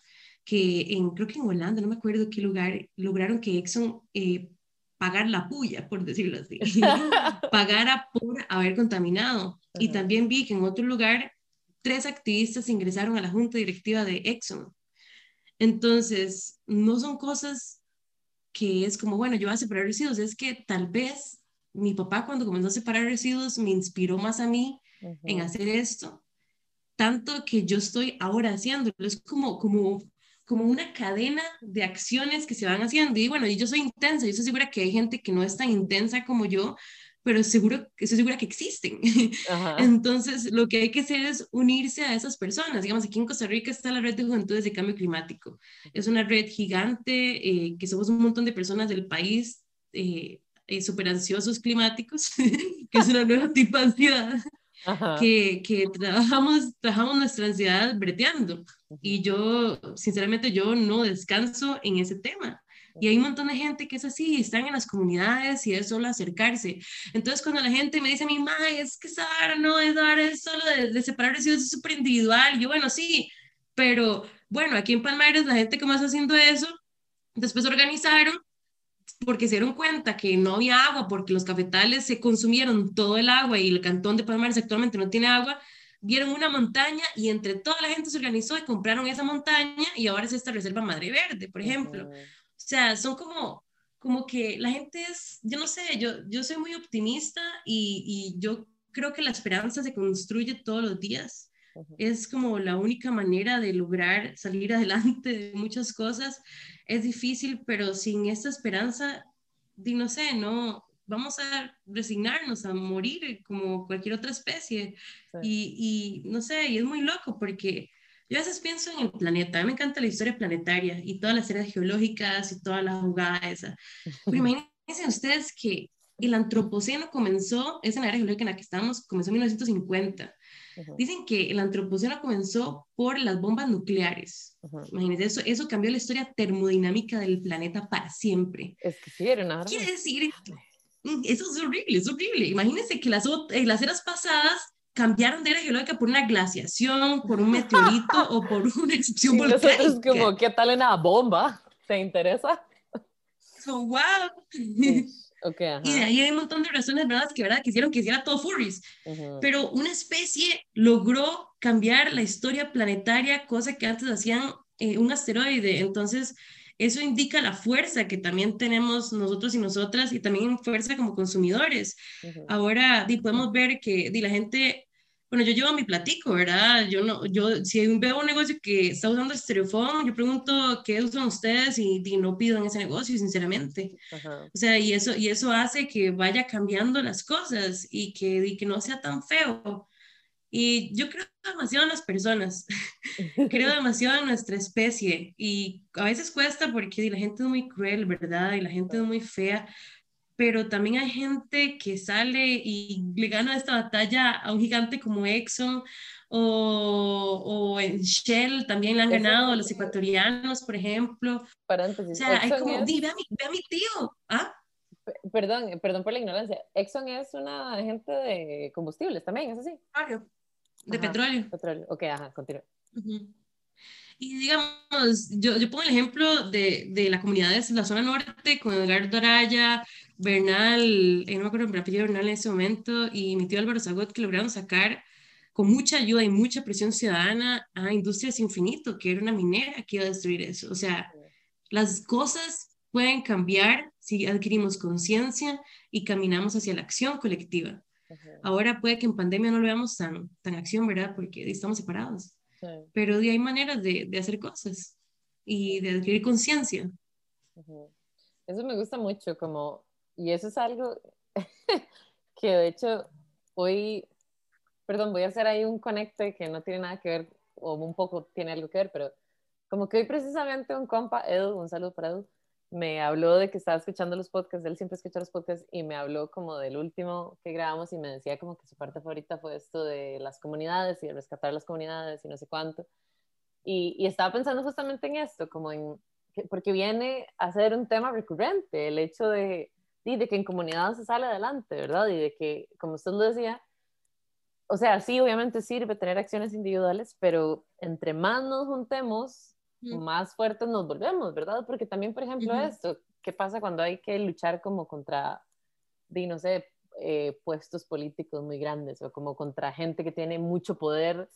B: que en, creo que en Holanda, no me acuerdo qué lugar, lograron que Exxon eh, pagar la puya, por decirlo así, pagara por haber contaminado. Uh -huh. Y también vi que en otro lugar, tres activistas ingresaron a la junta directiva de Exxon. Entonces, no son cosas que es como, bueno, yo voy a separar residuos, es que tal vez mi papá cuando comenzó a separar residuos me inspiró más a mí uh -huh. en hacer esto, tanto que yo estoy ahora haciéndolo, es como, como, como una cadena de acciones que se van haciendo, y bueno, yo soy intensa, yo estoy segura que hay gente que no es tan intensa como yo, pero seguro, estoy segura que existen. Ajá. Entonces, lo que hay que hacer es unirse a esas personas. Digamos, aquí en Costa Rica está la red de juventudes de cambio climático. Es una red gigante, eh, que somos un montón de personas del país eh, eh, súper ansiosos climáticos, que es una nueva tipo de ansiedad, que, que, trabajamos, trabajamos nuestra ansiedad breteando. Y yo, sinceramente, yo no descanso en ese tema. Y hay un montón de gente que es así, están en las comunidades y es solo acercarse. Entonces, cuando la gente me dice a mí, ma, es que Sara no es dar, es solo de, de separar residuos, es súper individual. Yo, bueno, sí, pero bueno, aquí en Palmares la gente que más haciendo eso, después organizaron porque se dieron cuenta que no había agua, porque los cafetales se consumieron todo el agua y el cantón de Palmares actualmente no tiene agua, vieron una montaña y entre toda la gente se organizó y compraron esa montaña y ahora es esta reserva Madre Verde, por ejemplo. Uh -huh. O sea, son como, como que la gente es, yo no sé, yo, yo soy muy optimista y, y yo creo que la esperanza se construye todos los días. Uh -huh. Es como la única manera de lograr salir adelante de muchas cosas. Es difícil, pero sin esta esperanza, no sé, no, vamos a resignarnos a morir como cualquier otra especie. Sí. Y, y, no sé, y es muy loco porque yo a veces pienso en el planeta, a mí me encanta la historia planetaria y todas las eras geológicas y toda la jugada esa. Pero imagínense ustedes que el antropoceno comenzó, es en la era geológica en la que estamos, comenzó en 1950. Uh -huh. Dicen que el antropoceno comenzó por las bombas nucleares. Uh -huh. Imagínense, eso, eso cambió la historia termodinámica del planeta para siempre.
A: Es que sí, era una
B: Quiere decir, mm, eso es horrible, es horrible. Imagínense que las, eh, las eras pasadas cambiaron de era geológica por una glaciación, por un meteorito o por una explosión volcánica.
A: Es como, ¿qué tal una bomba? ¿Te interesa?
B: So, wow.
A: Okay,
B: y de ahí hay un montón de razones ¿verdad? que ¿verdad? quisieron que hiciera todo furries. Uh -huh. Pero una especie logró cambiar la historia planetaria, cosa que antes hacían eh, un asteroide. Entonces, eso indica la fuerza que también tenemos nosotros y nosotras y también fuerza como consumidores. Uh -huh. Ahora di, podemos ver que di, la gente, bueno, yo llevo mi platico, ¿verdad? Yo no, yo si veo un negocio que está usando estereofón, yo pregunto qué usan ustedes y, di, no pido en ese negocio, sinceramente. -huh. O sea, y eso, y eso hace que vaya cambiando las cosas y que, di, que no sea tan feo. Y yo creo demasiado en las personas, creo demasiado en nuestra especie y a veces cuesta porque la gente es muy cruel, ¿verdad? Y la gente es muy fea, pero también hay gente que sale y le gana esta batalla a un gigante como Exxon o, o en Shell también le han ganado a los ecuatorianos, por ejemplo.
A: Paréntesis.
B: O sea, hay como, es... ve, a mi, ve a mi tío. ¿Ah?
A: Perdón, perdón por la ignorancia. Exxon es una gente de combustibles también, ¿es así?
B: Claro. De ajá, petróleo.
A: Petróleo. Ok, ajá, continúa. Uh
B: -huh. Y digamos, yo, yo pongo el ejemplo de, de la comunidad de la zona norte con Edgardo Araya, Bernal, eh, no me acuerdo el apellido Bernal en ese momento, y mi tío Álvaro Zagot, que lograron sacar con mucha ayuda y mucha presión ciudadana a Industrias Infinito, que era una minera que iba a destruir eso. O sea, las cosas pueden cambiar si adquirimos conciencia y caminamos hacia la acción colectiva. Ahora puede que en pandemia no lo veamos tan, tan acción, ¿verdad? Porque estamos separados. Sí. Pero hay maneras de, de, hacer cosas y de adquirir conciencia.
A: Uh -huh. Eso me gusta mucho, como, y eso es algo que de hecho hoy, perdón, voy a hacer ahí un conecte que no tiene nada que ver, o un poco tiene algo que ver, pero como que hoy precisamente un compa, Edu, un saludo para Edu, me habló de que estaba escuchando los podcasts, él siempre escucha los podcasts y me habló como del último que grabamos y me decía como que su parte favorita fue esto de las comunidades y de rescatar las comunidades y no sé cuánto. Y, y estaba pensando justamente en esto, como en, porque viene a ser un tema recurrente, el hecho de, de, que en comunidades se sale adelante, ¿verdad? Y de que, como usted lo decía, o sea, sí, obviamente sirve tener acciones individuales, pero entre más nos juntemos, más fuertes nos volvemos, ¿verdad? Porque también, por ejemplo, uh -huh. esto, ¿qué pasa cuando hay que luchar como contra, de, no sé, eh, puestos políticos muy grandes o como contra gente que tiene mucho poder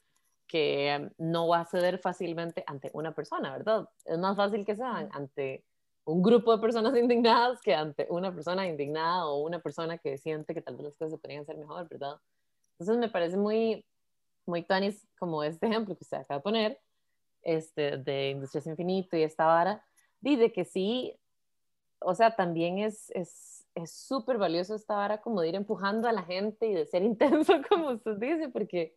A: que no va a ceder fácilmente ante una persona, ¿verdad? Es más fácil que sea ante un grupo de personas indignadas que ante una persona indignada o una persona que siente que tal vez las cosas se podrían hacer mejor, ¿verdad? Entonces me parece muy, muy tanis como este ejemplo que usted acaba de poner, este, de Industrias Infinito y esta vara, de que sí, o sea, también es súper es, valioso esta vara como de ir empujando a la gente y de ser intenso, como usted dice, porque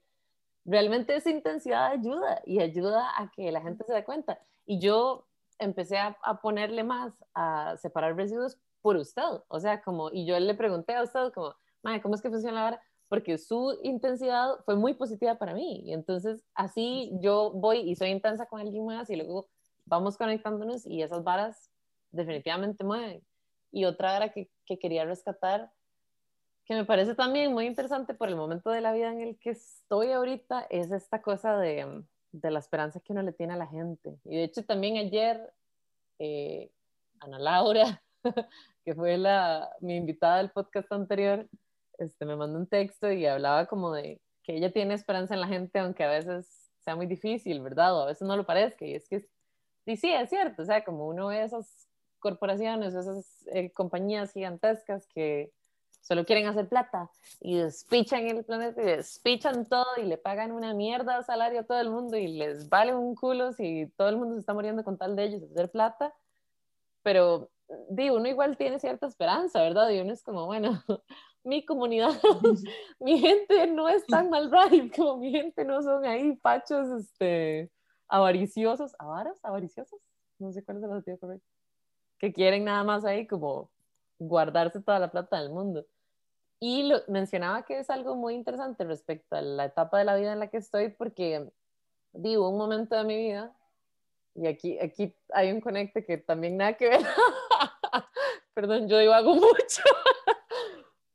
A: realmente esa intensidad ayuda y ayuda a que la gente se dé cuenta. Y yo empecé a, ponerle más a separar residuos por usted, o sea, como, y yo le pregunté a usted como, ¿cómo es que funciona la vara? Porque su intensidad fue muy positiva para mí. Y entonces así yo voy y soy intensa con alguien más y luego vamos conectándonos y esas varas definitivamente mueven. Y otra vara que, que quería rescatar, que me parece también muy interesante por el momento de la vida en el que estoy ahorita, es esta cosa de, de la esperanza que uno le tiene a la gente. Y de hecho también ayer, eh, Ana Laura, que fue la, mi invitada del podcast anterior, este, me mandó un texto y hablaba como de que ella tiene esperanza en la gente, aunque a veces sea muy difícil, ¿verdad? O a veces no lo parezca. Y es que, sí, sí, es cierto, o sea, como uno ve esas corporaciones, esas eh, compañías gigantescas que solo quieren hacer plata y despichan el planeta y despichan todo y le pagan una mierda de salario a todo el mundo y les vale un culo si todo el mundo se está muriendo con tal de ellos hacer plata. Pero, digo, uno igual tiene cierta esperanza, ¿verdad? Y uno es como, bueno, mi comunidad, mi gente no es tan mal como mi gente no son ahí pachos, este, avariciosos, avaras, avariciosos, no sé cuál es el adjetivo correcto, que quieren nada más ahí como guardarse toda la plata del mundo. Y lo, mencionaba que es algo muy interesante respecto a la etapa de la vida en la que estoy, porque digo, un momento de mi vida, y aquí, aquí hay un conecte que también nada que ver, perdón, yo digo hago mucho.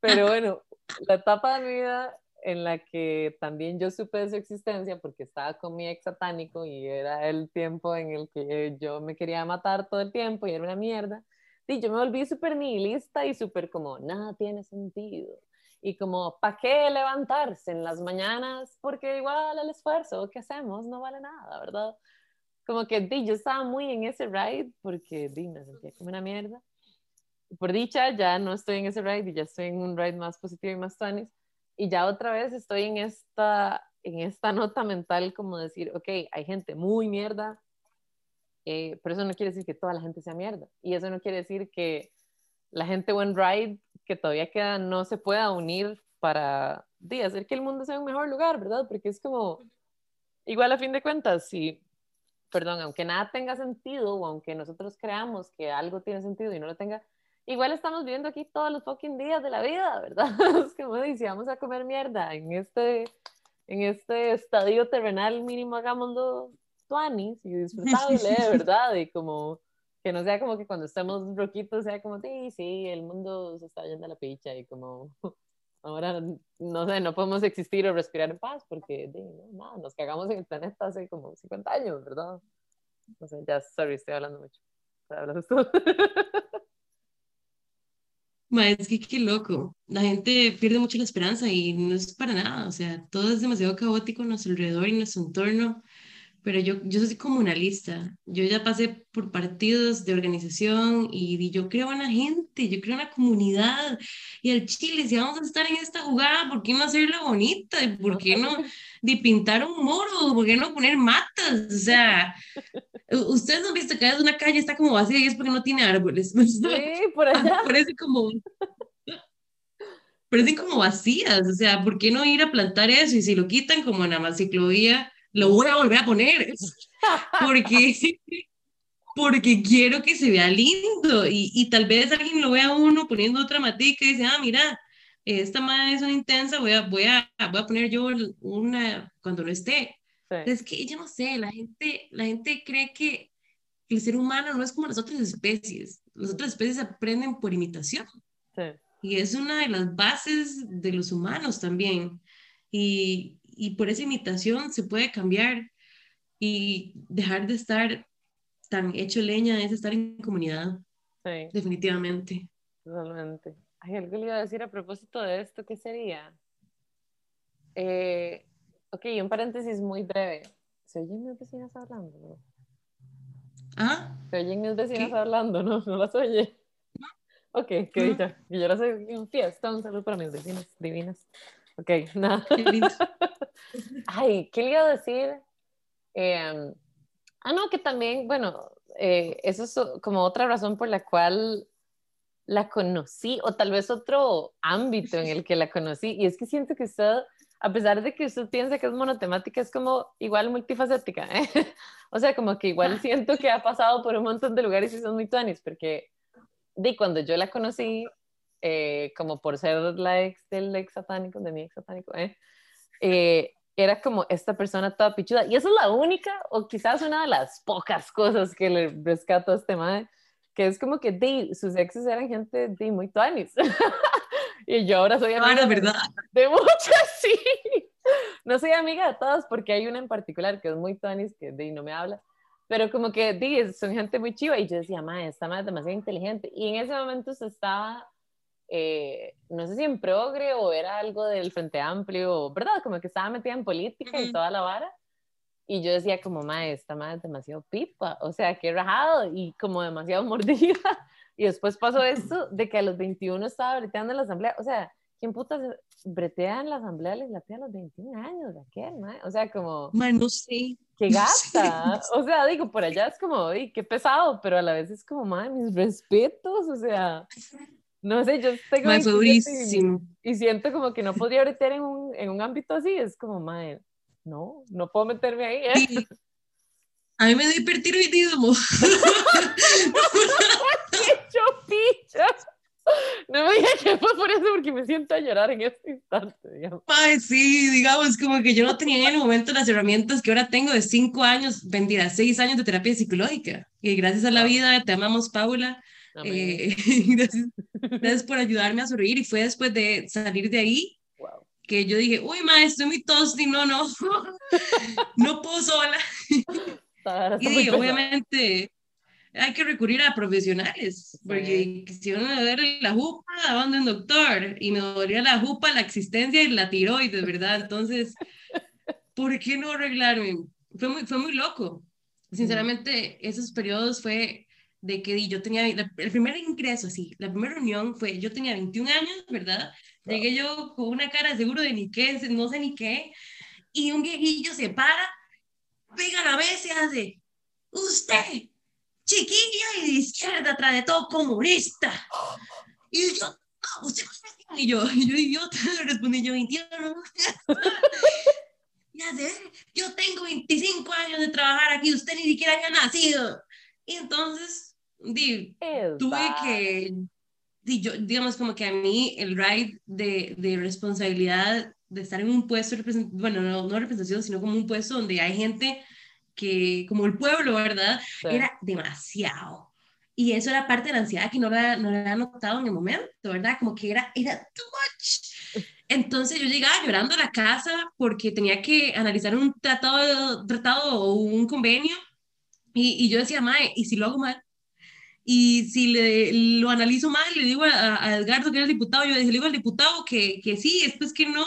A: Pero bueno, la etapa de mi vida en la que también yo supe de su existencia porque estaba con mi ex satánico y era el tiempo en el que yo me quería matar todo el tiempo y era una mierda. Y yo me volví súper nihilista y súper como, nada tiene sentido. Y como, ¿para qué levantarse en las mañanas? Porque igual el esfuerzo que hacemos no vale nada, ¿verdad? Como que di, yo estaba muy en ese ride porque di, me sentía como una mierda por dicha, ya no estoy en ese ride y ya estoy en un ride más positivo y más tuanis. Y ya otra vez estoy en esta, en esta nota mental como decir, ok, hay gente muy mierda, eh, pero eso no quiere decir que toda la gente sea mierda. Y eso no quiere decir que la gente buen ride que todavía queda no se pueda unir para de hacer que el mundo sea un mejor lugar, ¿verdad? Porque es como, igual a fin de cuentas, si, perdón, aunque nada tenga sentido o aunque nosotros creamos que algo tiene sentido y no lo tenga, igual estamos viviendo aquí todos los fucking días de la vida, ¿verdad? Es como si vamos a comer mierda en este, en este estadio terrenal mínimo, hagámoslo tuanis y disfrutable, ¿verdad? Y como que no sea como que cuando estemos roquitos sea como, sí, sí, el mundo se está yendo a la picha y como ahora, no sé, no podemos existir o respirar en paz porque, no, nos cagamos en el planeta hace como 50 años, ¿verdad? No sé, ya, sorry, estoy hablando mucho. Hablas tú.
B: Es que qué loco. La gente pierde mucho la esperanza y no es para nada. O sea, todo es demasiado caótico en nuestro alrededor y en nuestro entorno pero yo, yo soy comunalista. Yo ya pasé por partidos de organización y, yo creo en la gente, yo creo en la comunidad. Y el Chile, si vamos a estar en esta jugada, ¿por qué no hacerla bonita? ¿Y por qué no de pintar un moro? ¿Por qué no poner matas? O sea, ustedes no han visto que una calle está como vacía y es porque no tiene árboles.
A: Sí, por allá.
B: Parece como parecen como vacías, o sea, ¿por qué no ir a plantar eso? Y si lo quitan como en la ciclovía, lo voy a volver a poner, porque, porque quiero que se vea lindo y, y tal vez alguien lo vea uno poniendo otra matica y dice, ah, mira, esta madre es una intensa, voy a, voy a, voy a poner yo una cuando no esté. Es que yo no sé, la gente, la gente cree que el ser humano no es como las otras especies. Las otras especies aprenden por imitación. Y es una de las bases de los humanos también. Y, y por esa imitación se puede cambiar y dejar de estar tan hecho leña es estar en comunidad. Sí. Definitivamente.
A: Totalmente. Hay algo le iba a decir a propósito de esto, ¿qué sería? Eh, ok, un paréntesis muy breve. ¿Se oyen mis vecinas hablando?
B: ¿Ah?
A: ¿Se oyen mis vecinas hablando? ¿No? ¿No las oye? No. Ok, qué dicha. Y yo las soy un fiesta. Un saludo para mis vecinas divinas. Ok, nada. Ay, ¿qué le iba a decir? Em, ah, no, que también, bueno, eh, eso es como otra razón por la cual la conocí, o tal vez otro ámbito en el que la conocí, y es que siento que usted, a pesar de que usted piensa que es monotemática, es como igual multifacética, ¿eh? o sea, como que igual siento que ha pasado por un montón de lugares y son muy tuanis, porque de cuando yo la conocí, eh, como por ser la ex del ex satánico, de mi ex satánico, ¿eh? eh era como esta persona toda pichuda. Y eso es la única, o quizás una de las pocas cosas que le rescato a este madre, que es como que de, sus exes eran gente de muy tuanis. y yo ahora soy amiga
B: de, verdad.
A: de muchas, sí. No soy amiga de todas porque hay una en particular que es muy tuanis que de no me habla. Pero como que de, son gente muy chiva y yo decía, madre, esta madre es demasiado inteligente. Y en ese momento se estaba eh, no sé si en progre o era algo del Frente Amplio, ¿verdad? Como que estaba metida en política y toda la vara. Y yo decía como, ma, esta madre es demasiado pipa, o sea, qué rajado y como demasiado mordida. Y después pasó esto de que a los 21 estaba breteando en la asamblea, o sea, ¿quién puta bretea en la asamblea legislativa a los 21 años, Raquel, ma? O sea, como...
B: Ma, no sé.
A: Qué gasta. O sea, digo, por allá es como, uy, qué pesado, pero a la vez es como, ma, mis respetos, o sea... No sé, yo tengo...
B: Más
A: y, y, siento como que no podría ahorita en un, en un ámbito así, es como, madre, no, no puedo meterme ahí. ¿eh?
B: A mí me da hipertiroidismo.
A: No me digas que fue por eso, porque me siento a llorar en este instante, digamos.
B: Ay, sí, digamos, como que yo no tenía en el momento las herramientas que ahora tengo de cinco años, vendida, seis años de terapia psicológica. Y gracias a la vida, te amamos, Paula, eh, gracias, por ayudarme a sonreír. Y fue después de salir de ahí que yo dije, uy, ma, estoy muy y no, no, no puedo sola. y obviamente hay que recurrir a profesionales, porque si uno me duele la jupa, a un doctor, y me dolía la jupa, la existencia y la tiroides, ¿verdad? Entonces, ¿por qué no arreglarme? Fue muy, fue muy loco. Sinceramente, esos periodos fue de que yo tenía, el primer ingreso, así, la primera reunión fue, yo tenía 21 años, ¿verdad? Llegué yo con una cara seguro de ni qué, no sé ni qué, y un viejillo se para, pega la vez y hace, usted, chiquilla y de izquierda, atrás de todo comunista. Y yo, usted Y yo, y yo idiota, respondí yo, 21. ya sé, yo tengo 25 años de trabajar aquí, usted ni siquiera había nacido. Y entonces, di, tuve que, di, yo, digamos como que a mí el ride de, de responsabilidad de estar en un puesto, bueno, no, no representación, sino como un puesto donde hay gente que, como el pueblo, ¿verdad? Era demasiado. Y eso era parte de la ansiedad que no la, no la había notado en el momento, ¿verdad? Como que era, era too much. Entonces yo llegaba llorando a la casa porque tenía que analizar un tratado, tratado o un convenio y, y yo decía, Mae, ¿y si lo hago mal? Y si le, lo analizo mal, le digo a, a, Edgardo, que era el diputado, yo le digo al diputado que, que sí, después que no.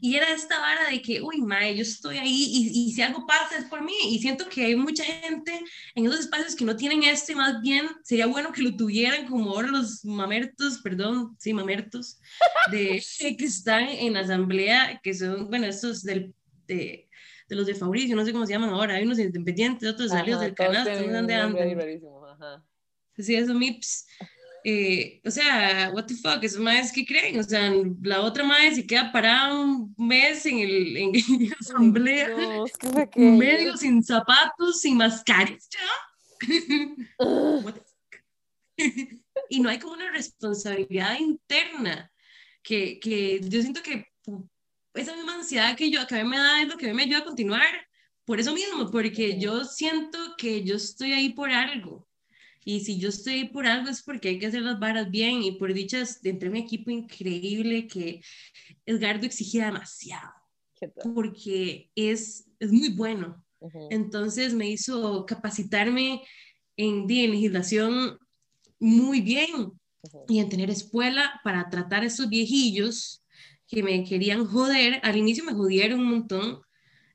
B: Y era esta vara de que, uy, mae, yo estoy ahí y, y, si algo pasa es por mí. Y siento que hay mucha gente en esos espacios que no tienen esto y más bien sería bueno que lo tuvieran como ahora los mamertos, perdón, sí, mamertos, de, que están en la asamblea, que son, bueno, estos del, de, de los de Fabricio, no sé cómo se llaman ahora, hay unos independientes, otros salidos del canal, no Sí, eso MIPS. Eh, o sea, what the fuck, esos maes que creen, o sea, la otra mae se queda parada un mes en, el, en, la asamblea, un medio sin zapatos, sin mascarillas, y no hay como una responsabilidad interna que, que yo siento que esa misma ansiedad que yo que a mí me da es lo que a mí me ayuda a continuar por eso mismo, porque yo siento que yo estoy ahí por algo y si yo estoy por algo es porque hay que hacer las varas bien y por dichas, entre mi equipo increíble que Edgardo exigía demasiado, porque es, es muy bueno. Entonces me hizo capacitarme en, en legislación muy bien y en tener escuela para tratar a esos viejillos que me querían joder. Al inicio me jodieron un montón.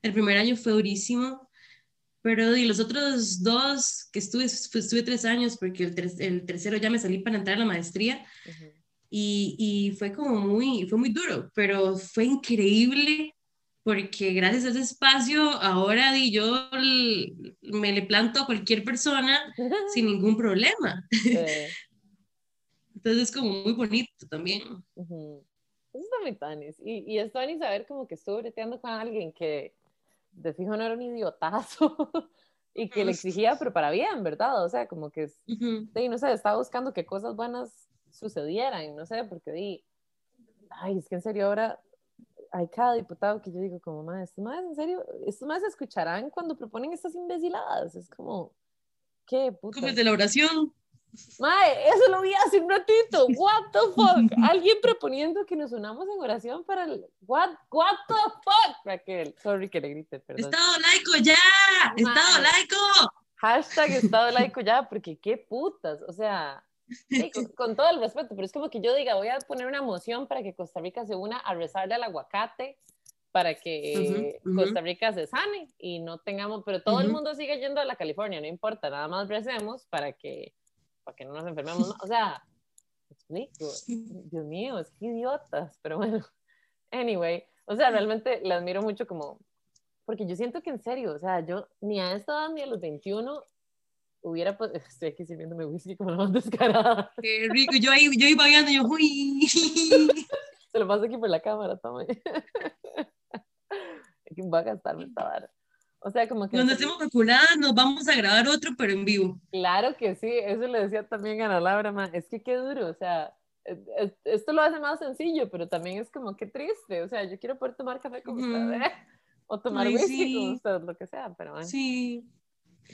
B: El primer año fue durísimo, pero y los otros dos que estuve, estuve tres años porque el, el, tercero ya me salí para entrar a la maestría y, y, fue como muy, fue muy duro, pero fue increíble porque gracias a ese espacio ahora di, yo me le planto a cualquier persona sin ningún problema. Entonces es como muy bonito también.
A: Eso está muy tanis. Y, y es tanis saber como que estuve breteando con alguien que de fijo no era un idiotazo y que le exigía, pero para bien, ¿verdad? O sea, como que, no sé, estaba buscando que cosas buenas sucedieran, no sé, porque di, ay, es que en serio ahora hay cada diputado que yo digo como, más, estos más, en serio, estos más escucharán cuando proponen estas imbeciladas, es como, ¿qué puta?
B: Como de la oración.
A: Mae, eso lo vi hace un ratito. What the fuck? Alguien proponiendo que nos unamos en oración para el. What, what the fuck, Raquel. Sorry que le grite, perdón.
B: Estado laico ya. Estado laico.
A: Hashtag Estado laico ya, porque qué putas. O sea, con, todo el respeto, pero es como que yo diga, voy a poner una moción para que Costa Rica se una a rezarle al aguacate para que Costa Rica se sane y no tengamos, pero todo el mundo sigue yendo a la California, no importa, nada más recemos para que para que no nos enfermemos. O sea, explico. Dios mío, es que idiotas, pero bueno. Anyway, o sea, realmente la admiro mucho como, porque yo siento que en serio, o sea, yo ni a esta edad ni a los 21 hubiera, estoy aquí sirviéndome whisky como la más descarada.
B: Qué rico, yo ahí, yo ahí bailando, yo, uy.
A: Se lo paso aquí por la cámara, tome. Va a gastarme esta vara. O sea, como que...
B: Cuando estemos vacunadas nos vamos a grabar otro, pero en vivo.
A: Claro que sí, eso le decía también a Ana Laura, man. es que qué duro, o sea, esto lo hace más sencillo, pero también es como que triste, o sea, yo quiero poder tomar café como usted, ¿eh? o tomar whisky sí. como usted, lo que sea, pero bueno.
B: Sí.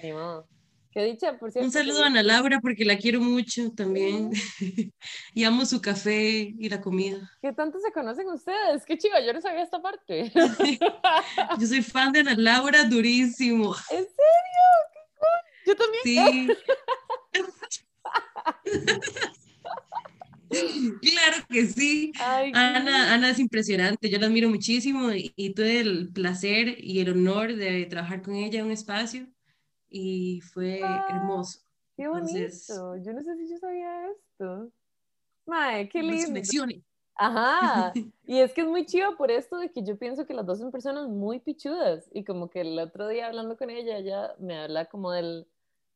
A: Ni modo. Dicha, por cierto.
B: Un saludo a Ana Laura porque la quiero mucho también. y amo su café y la comida.
A: ¿Qué tanto se conocen ustedes? Qué chiva, yo no sabía esta parte.
B: yo soy fan de Ana Laura durísimo.
A: ¿En serio? ¿Qué cool? Yo también.
B: Sí. claro que sí. Ana, Ana es impresionante, yo la admiro muchísimo y, y tuve el placer y el honor de trabajar con ella en un espacio y fue ah, hermoso.
A: Qué bonito. yo no sé si yo sabía esto. Mae, qué lindo. Ajá. Y es que es muy chido por esto de que yo pienso que las dos son personas muy pichudas. Y como que el otro día hablando con ella, ella me habla como del,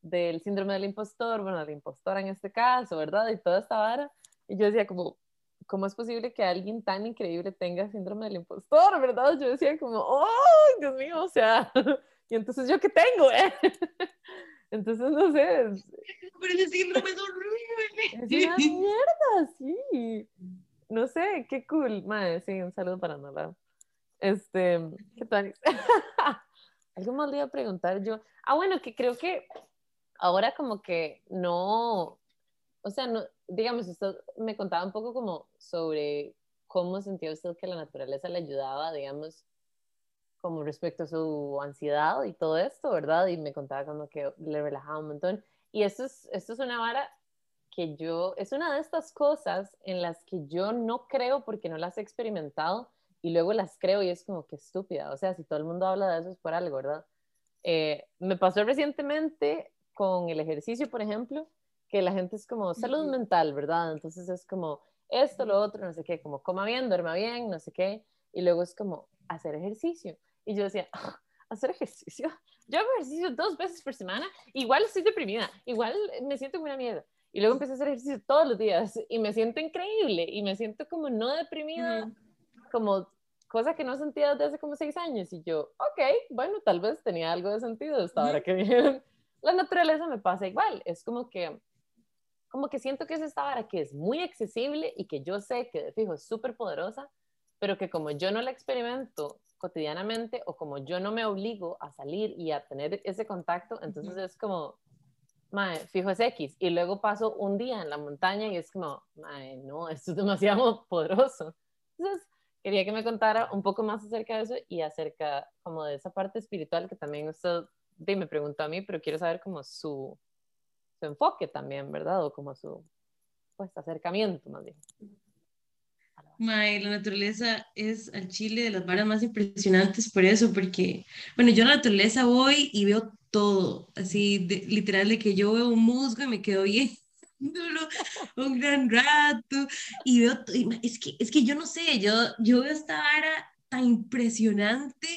A: del síndrome del impostor, bueno, la impostora en este caso, ¿verdad? Y toda esta vara. Y yo decía como, ¿cómo es posible que alguien tan increíble tenga síndrome del impostor, verdad? Yo decía como, ¡oh, Dios mío! O sea, y entonces, ¿yo qué tengo, eh? Entonces, no sé.
B: Pero ese síndrome es horrible.
A: Es una mierda, sí. No sé, qué cool. Madre, sí, un saludo para Nora. Este, ¿qué tal? Algo más le iba a preguntar yo. Ah, bueno, que creo que ahora como que no, o sea, no, digamos, usted me contaba un poco como sobre cómo sentía usted que la naturaleza le ayudaba, digamos, como respecto a su ansiedad y todo esto, ¿verdad? Y me contaba como que le relajaba un montón. Y esto es, esto es una vara que yo, es una de estas cosas en las que yo no creo porque no las he experimentado y luego las creo y es como que estúpida. O sea, si todo el mundo habla de eso es por algo, ¿verdad? Eh, me pasó recientemente con el ejercicio, por ejemplo, que la gente es como salud mental, ¿verdad? Entonces es como esto, lo otro, no sé qué, como coma bien, duerma bien, no sé qué, y luego es como hacer ejercicio. Y yo decía, ah, hacer ejercicio. Yo hago ejercicio dos veces por semana, igual estoy deprimida, igual me siento como una mierda. Y luego empecé a hacer ejercicio todos los días y me siento increíble y me siento como no deprimida, como cosa que no sentía desde hace como seis años. Y yo, ok, bueno, tal vez tenía algo de sentido hasta ahora que viene. La naturaleza me pasa igual, es como que como que siento que es esta vara que es muy accesible y que yo sé que de fijo es súper poderosa, pero que como yo no la experimento cotidianamente o como yo no me obligo a salir y a tener ese contacto, entonces es como, mae, fijo es X. Y luego paso un día en la montaña y es como, mae, no, esto es demasiado poderoso. Entonces, quería que me contara un poco más acerca de eso y acerca como de esa parte espiritual que también usted me preguntó a mí, pero quiero saber como su, enfoque también, ¿verdad? O como su pues, acercamiento más bien.
B: May, la naturaleza es al Chile de las varas más impresionantes por eso, porque, bueno, yo a la naturaleza voy y veo todo, así, literal, de que yo veo un musgo y me quedo bien un gran rato y veo, es que, es que yo no sé, yo, yo veo esta vara tan impresionante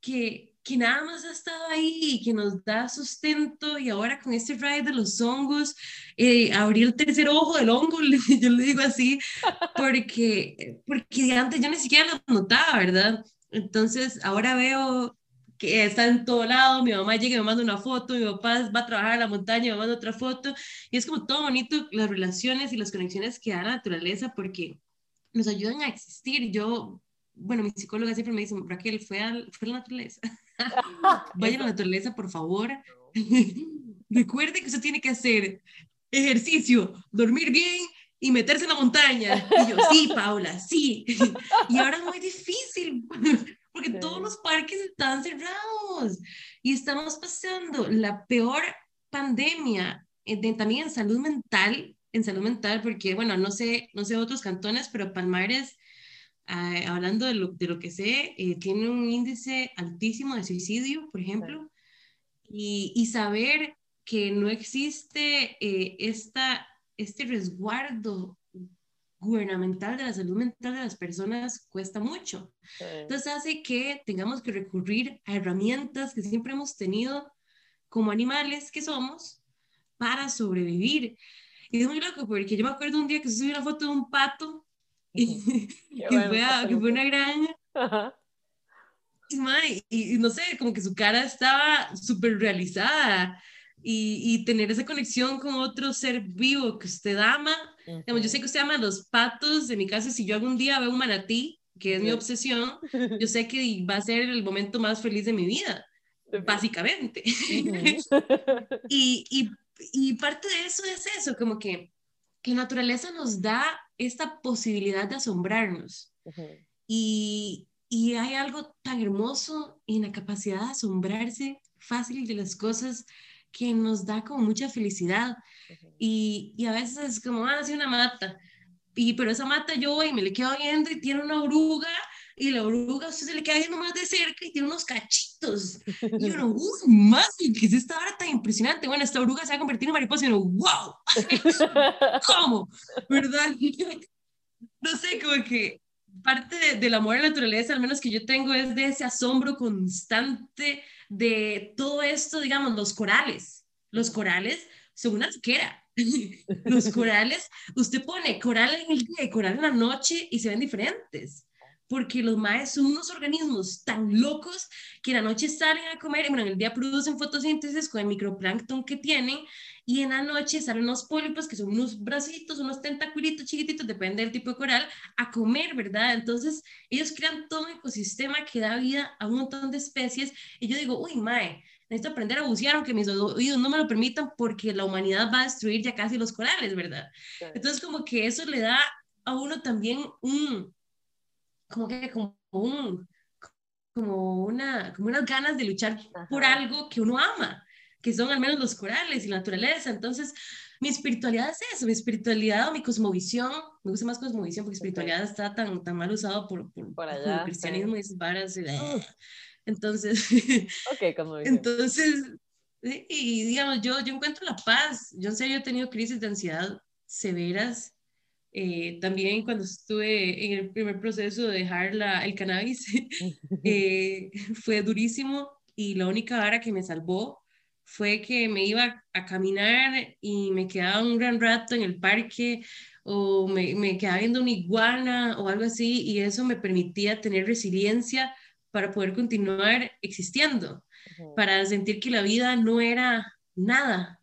B: que, que nada más ha estado ahí y que nos da sustento y ahora con este ride de los hongos, eh, abrí el tercer ojo del hongo, yo le digo así, porque, porque antes yo ni siquiera lo notaba, ¿verdad? Entonces ahora veo que está en todo lado, mi mamá llega y me manda una foto, mi papá va a trabajar a la montaña y me manda otra foto, y es como todo bonito las relaciones y las conexiones que da la naturaleza porque nos ayudan a existir. Yo, bueno, mi psicóloga siempre me dice, Raquel, fue, al, fue la naturaleza. Vaya a la naturaleza, por favor. Recuerde que usted tiene que hacer ejercicio, dormir bien y meterse en la montaña. Y yo, sí, Paula, sí. Y ahora es muy difícil porque todos los parques están cerrados y estamos pasando la peor pandemia de, también en salud mental, en salud mental, porque, bueno, no sé, no sé otros cantones, pero Palmares Ah, hablando de lo, de lo, que sé, eh, tiene un índice altísimo de suicidio, por ejemplo, y, y, saber que no existe eh, esta, este resguardo gubernamental de la salud mental de las personas cuesta mucho. Entonces hace que tengamos que recurrir a herramientas que siempre hemos tenido como animales que somos para sobrevivir. Y es muy loco porque yo me acuerdo un día que subí una foto de un pato que, fue una granja. Y, y, no sé, como que su cara estaba súper realizada y, y, tener esa conexión con otro ser vivo que usted ama. yo sé que usted ama los patos, en mi caso, si yo algún día veo un manatí, que es mi obsesión, yo sé que va a ser el momento más feliz de mi vida, básicamente. y, y, y parte de eso es eso, como que, que la naturaleza nos da esta posibilidad de asombrarnos. y, y, hay algo tan hermoso en la capacidad de asombrarse fácil de las cosas que nos da como mucha felicidad. y, y, a veces es como, ah, sí, una mata. Y, pero esa mata yo voy y me le quedo viendo y tiene una oruga y la oruga usted se le queda viendo más de cerca y tiene unos cachitos. Y uno, ¡uh, más! ¿Qué es esta hora tan impresionante? Bueno, esta oruga se va a convertir en mariposa y uno, ¡wow! ¿Cómo? ¿Verdad? No sé, como que parte del amor a la naturaleza, al menos que yo tengo, es de ese asombro constante de todo esto, digamos, los corales. Los corales son una sequera los corales, usted pone coral en el día y coral en la noche y se ven diferentes porque los maes son unos organismos tan locos que en la noche salen a comer y bueno, en el día producen fotosíntesis con el microplancton que tienen y en la noche salen unos pólipos que son unos bracitos, unos tentaculitos chiquititos, depende del tipo de coral, a comer, ¿verdad? Entonces ellos crean todo un ecosistema que da vida a un montón de especies y yo digo, uy, mae, necesito aprender a bucear aunque mis oídos no me lo permitan porque la humanidad va a destruir ya casi los corales, ¿verdad? Entonces como que eso le da a uno también un como que como un, como una, como unas ganas de luchar por algo que uno ama, que son al menos los corales y la naturaleza. Entonces, mi espiritualidad es eso, mi espiritualidad o mi cosmovisión, me gusta más cosmovisión porque espiritualidad está tan, tan mal usado por, por, el cristianismo y esas varas. Entonces,
A: okay,
B: entonces, y digamos, yo, yo encuentro la paz. Yo en serio he tenido crisis de ansiedad severas eh, también cuando estuve en el primer proceso de dejar la, el cannabis, eh, fue durísimo y la única vara que me salvó fue que me iba a caminar y me quedaba un gran rato en el parque o me, me quedaba viendo una iguana o algo así y eso me permitía tener resiliencia para poder continuar existiendo, para sentir que la vida no era nada,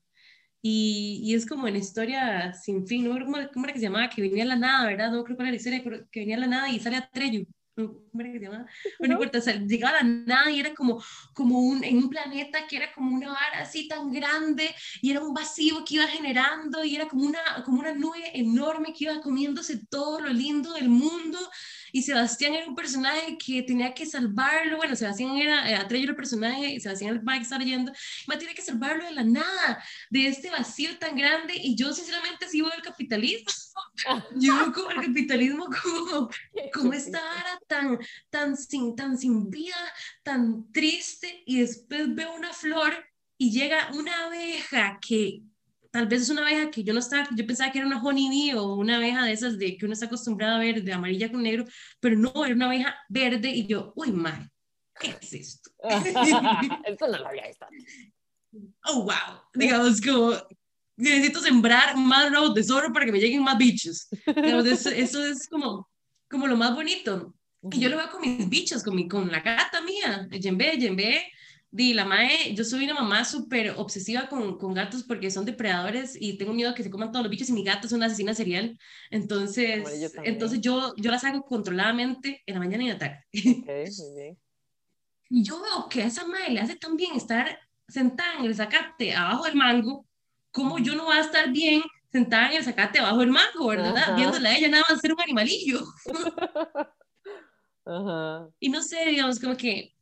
B: y, y, es como en historia sin fin, no cómo, cómo era que se llamaba, que venía a la nada, ¿verdad? No creo que era la historia, que venía a la nada y sale a Treyu. ¿Cómo era que se llamaba? No, importa, o sea, llegaba a la nada y era como, como un, en un planeta que era como una vara así tan grande y era un vacío que iba generando y era como una, como una nube enorme que iba comiéndose todo lo lindo del mundo y Sebastián era un personaje que tenía que salvarlo, bueno, Sebastián era, eh, Atreyo el personaje, Sebastián el que estaba yendo, y tiene que salvarlo de la nada, de este vacío tan grande, y yo sinceramente sí veo el capitalismo, yo como el capitalismo como, como esta ara tan, tan, sin, tan sin vida, tan triste, y después veo una flor y llega una abeja que tal vez es una abeja que yo no estaba, yo pensaba que era una honeybee o una abeja de esas de que uno está acostumbrado a ver de amarilla con negro, pero no, era una abeja verde y yo, uy, madre, ¿qué es esto?
A: esto no lo había visto.
B: Oh, wow, digamos como necesito sembrar más robos de zorro para que me lleguen más bichos. eso, eso, es como, como lo más bonito. Y yo lo veo con mis bichos, con, mi, con la gata mía, Yembe, Yembe Di, la mae, yo soy una mamá súper obsesiva con, con, gatos porque son depredadores y tengo miedo a que se coman todos los bichos y mi gato es una asesina serial. Entonces, yo entonces yo, yo las hago controladamente en la mañana y en la tarde. Okay, muy bien. Y yo veo que a esa mae le hace tan bien estar sentada en el zacate abajo del mango, como yo no voy a estar bien sentada en el zacate abajo del mango, ¿verdad? Viéndola a ella nada más ser un animalillo. Ajá. Y no sé, digamos, como que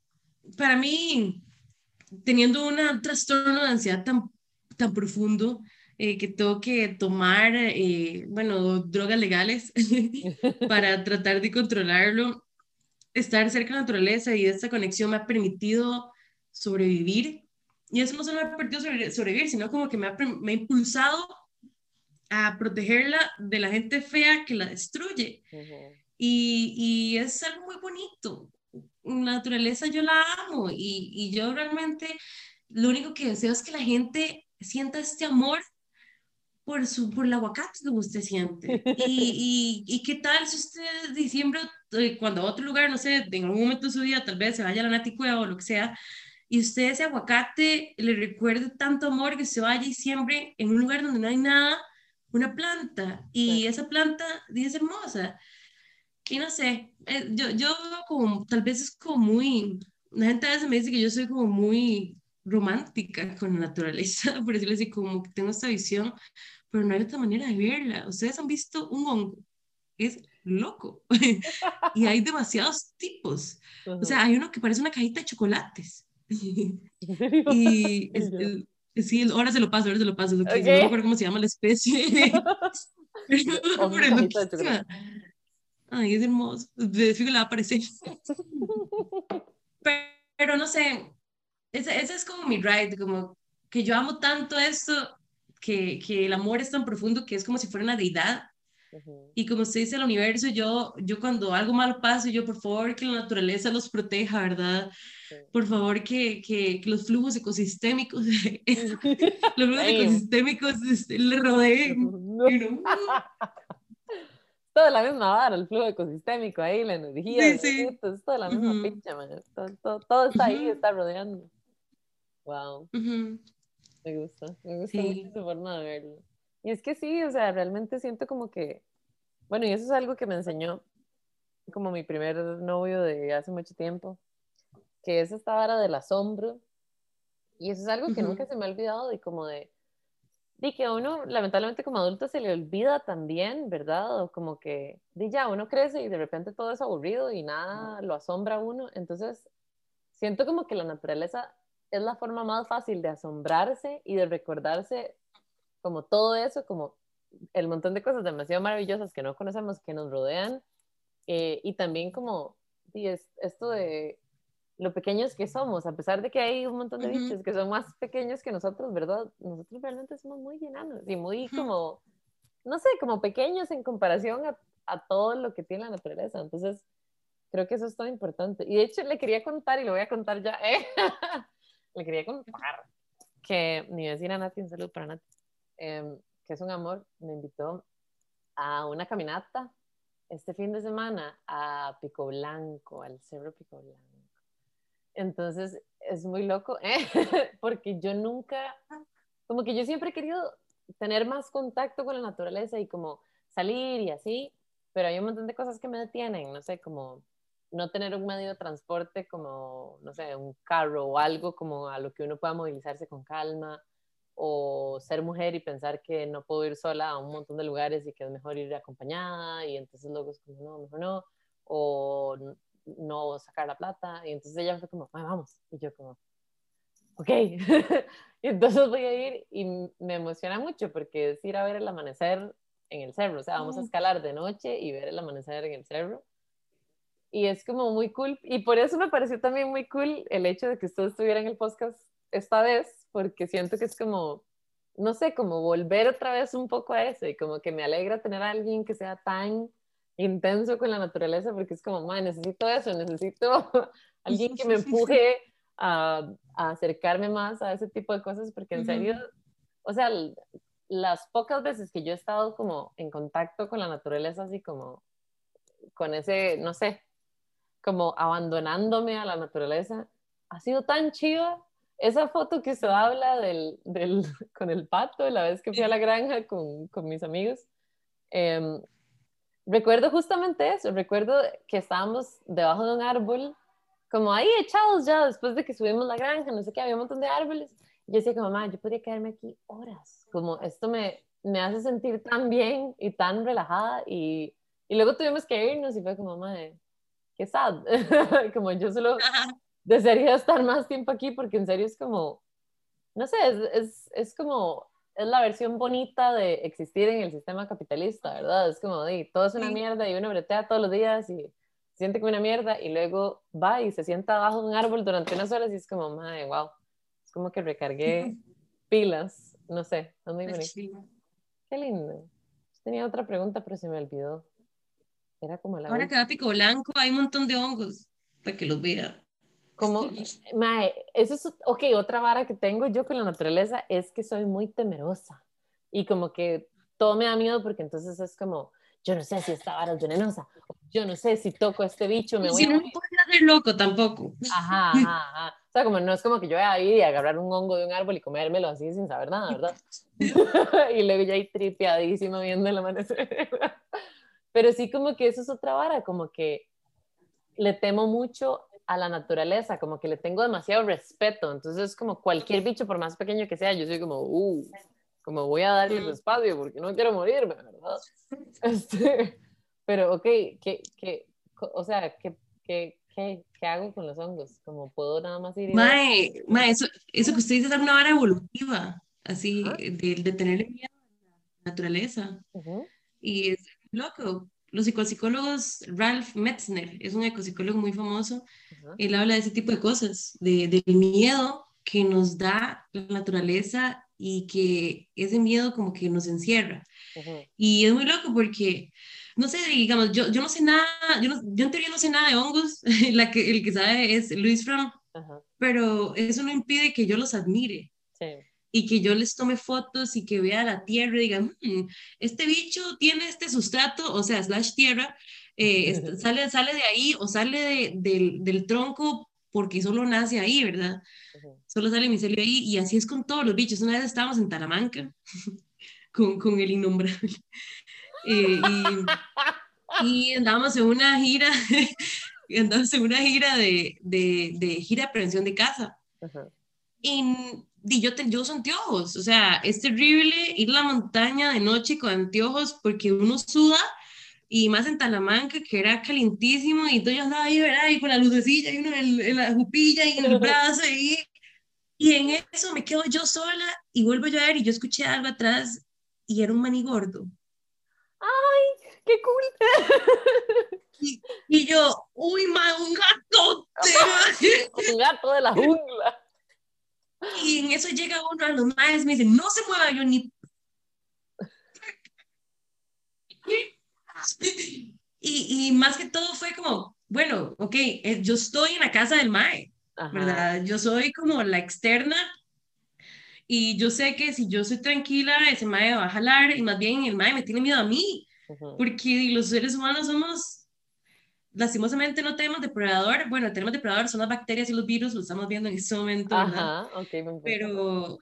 B: para mí teniendo un trastorno de ansiedad tan, tan profundo eh, que tengo que tomar, eh, bueno, drogas legales para tratar de controlarlo, estar cerca de la naturaleza y esta conexión me ha permitido sobrevivir. Y eso no solo me ha permitido sobrevivir, sino como que me ha, me ha impulsado a protegerla de la gente fea que la destruye. y, y, es algo muy bonito naturaleza yo la amo y, y yo realmente lo único que deseo es que la gente sienta este amor por, su, por el aguacate que usted siente. Y, y, y, qué tal si usted diciembre, eh, cuando a otro lugar, no sé, en algún momento de su vida, tal vez se vaya a la Naticueva o lo que sea, y usted ese aguacate le recuerde tanto amor que se vaya y siembre en un lugar donde no hay nada, una planta, y esa planta es hermosa. Y no sé, eh, yo, yo como, tal vez es como muy, la gente a veces me dice que yo soy como muy romántica con la naturaleza, por decirlo así, como que tengo esta visión, pero no hay otra manera de verla. Ustedes han visto un hongo, es loco, y hay demasiados tipos. O sea, hay uno que parece una cajita de chocolates. y sí, ahora se lo paso, ahora se lo paso, okay. no me acuerdo cómo se llama la especie. pero, pero Ay, es hermoso. De le va a aparecer. Pero, no sé, ese, ese, es como mi ride, como que yo amo tanto esto, que, que el amor es tan profundo que es como si fuera una deidad. Y como usted dice, el universo, yo, yo cuando algo malo pasa, yo por favor que la naturaleza los proteja, ¿verdad? Por favor que, que, que, los flujos ecosistémicos, los flujos ecosistémicos este, le rodeen. No.
A: Toda la misma vara, el flujo ecosistémico ahí, la energía, sí, sí. es toda la misma pincha, man. Todo, todo, está ahí, está rodeando. Wow. Me gusta, me gusta mucho esa forma de verlo. Y es que sí, o sea, realmente siento como que, bueno, y eso es algo que me enseñó como mi primer novio de hace mucho tiempo, que es esta vara del asombro. Y eso es algo que nunca se me ha olvidado y como de, y que a uno, lamentablemente como adulto, se le olvida también, ¿verdad? O como que, di ya, uno crece y de repente todo es aburrido y nada lo asombra a uno. Entonces, siento como que la naturaleza es la forma más fácil de asombrarse y de recordarse como todo eso, como el montón de cosas demasiado maravillosas que no conocemos, que nos rodean, eh, y también como sí, es, esto de lo pequeños que somos, a pesar de que hay un montón de bichos que son más pequeños que nosotros, ¿verdad? Nosotros realmente somos muy enanos y muy como, no sé, como pequeños en comparación a, a todo lo que tiene la naturaleza. Entonces, creo que eso es todo importante. Y de hecho, le quería contar, y lo voy a contar ya, ¿eh? le quería contar que mi vecina Nati, un saludo para Nati, em, que es un amor, me invitó a una caminata este fin de semana a Pico Blanco, al Cerro Pico Blanco. Entonces es muy loco, ¿eh? porque yo nunca, como que yo siempre he querido tener más contacto con la naturaleza y como salir y así, pero hay un montón de cosas que me detienen, no sé, como no tener un medio de transporte como, no sé, un carro o algo como a lo que uno pueda movilizarse con calma, o ser mujer y pensar que no puedo ir sola a un montón de lugares y que es mejor ir acompañada, y entonces luego es como, no, mejor no, o no sacar la plata, y entonces ella fue como, vamos, y yo como, ok, y entonces voy a ir y me emociona mucho porque es ir a ver el amanecer en el cerro, o sea, vamos a escalar de noche y ver el amanecer en el cerro y es como muy cool. Y por eso me pareció también muy cool el hecho de que usted estuviera en el podcast esta vez, porque siento que es como, no sé, como volver otra vez un poco a eso y como que me alegra tener a alguien que sea tan intenso con la naturaleza, porque es como, man, necesito eso, necesito alguien que me empuje a, a, acercarme más a ese tipo de cosas, porque en serio, o sea, las pocas veces que yo he estado como en contacto con la naturaleza, así como con ese, no sé, como abandonándome a la naturaleza, ha sido tan chiva. Esa foto que se habla del, del, con el pato, la vez que fui a la granja con, con mis amigos, em, recuerdo justamente eso, recuerdo que estábamos debajo de un árbol, como ahí echados ya después de que subimos la granja, no sé qué, había un montón de árboles. Yo decía como, mamá, yo podría quedarme aquí horas, como esto me, me hace sentir tan bien y tan relajada y, y luego tuvimos que irnos y fue como, mamá, qué sad. como yo solo desearía estar más tiempo aquí porque en serio es como, no sé, es, es, es, como, es la versión bonita de existir en el sistema capitalista, ¿verdad? Es como, de, todo es una mierda y uno bretea todos los días y siente como una mierda y luego va y se sienta abajo de un árbol durante unas horas y es como, madre, wow, es como que recargué pilas, no sé, es muy bonito. Qué lindo. Tenía otra pregunta, pero se me olvidó. Era como la
B: Ahora que va Pico Blanco hay un montón de hongos para que los vea.
A: Como, mae, eso es, ok, otra vara que tengo yo con la naturaleza es que soy muy temerosa y como que todo me da miedo porque entonces es como, yo no sé si esta vara es venenosa, yo no sé si toco este bicho, me voy
B: si no puede hacer loco tampoco.
A: Ajá, ajá, ajá. O sea, como no es como que yo voy a ir y agarrar un hongo de un árbol y comérmelo así sin saber nada, ¿verdad? y luego ya ahí tripeadísimo viendo el amanecer. Pero sí como que eso es otra vara, como que le temo mucho a la naturaleza, como que le tengo demasiado respeto. Entonces, como cualquier bicho, por más pequeño que sea, yo soy como, uh, como voy a darle el espacio porque no quiero morirme, ¿verdad? Este, pero, ok, ¿qué, qué, o sea, ¿qué, qué, qué, qué hago con los hongos? Como puedo nada más ir.
B: Mae, mae eso, eso que usted dice es una vara evolutiva, así, de, de tener miedo a la naturaleza. Y es loco. Los psicólogos, Ralph Metzner, es un ecopsicólogo muy famoso, él habla de ese tipo de cosas, de, del miedo que nos da la naturaleza y que ese miedo como que nos encierra. Y es muy loco porque, no sé, digamos, yo, yo no sé nada, yo, no, yo en teoría no sé nada de hongos, la que, el que sabe es Luis Fromm, pero eso no impide que yo los admire. Sí. Y que yo les tome fotos y que vea la tierra y diga, mm, este bicho tiene este sustrato, o sea, slash tierra, eh, sale, sale de ahí o sale del, del tronco porque solo nace ahí, ¿verdad? Solo sale micelio ahí y así es con todos los bichos. Una vez estábamos en Talamanca con, con el innombrable eh, y, y, andábamos en una gira, andábamos en una gira de, de, de gira de prevención de casa. Y, y, yo, te, yo uso anteojos, o sea, es terrible ir a la montaña de noche con anteojos porque uno suda y más en Talamanca, que era calientísimo, y entonces yo andaba ahí, ¿verdad? Y con la lucecilla, y uno en, la jupilla, y en el brazo, y, y en eso me quedo yo sola, y vuelvo yo a ver, y yo escuché algo atrás, y era un maní gordo.
A: ¡Ay, qué cool!
B: Y, y yo, ¡uy, ma, un gato!
A: un gato de la jungla.
B: Y en eso llega uno a los maes, me dice, no se mueva, yo ni Y, y, más que todo fue como, bueno, ok, eh, yo estoy en la casa del MAE, ¿verdad? Yo soy como la externa y yo sé que si yo soy tranquila, ese MAE va a jalar y más bien el MAE me tiene miedo a mí, porque los seres humanos somos, lastimosamente no tenemos depredador, bueno, tenemos depredador, son las bacterias y los virus, lo estamos viendo en este momento,
A: Ajá, okay,
B: pero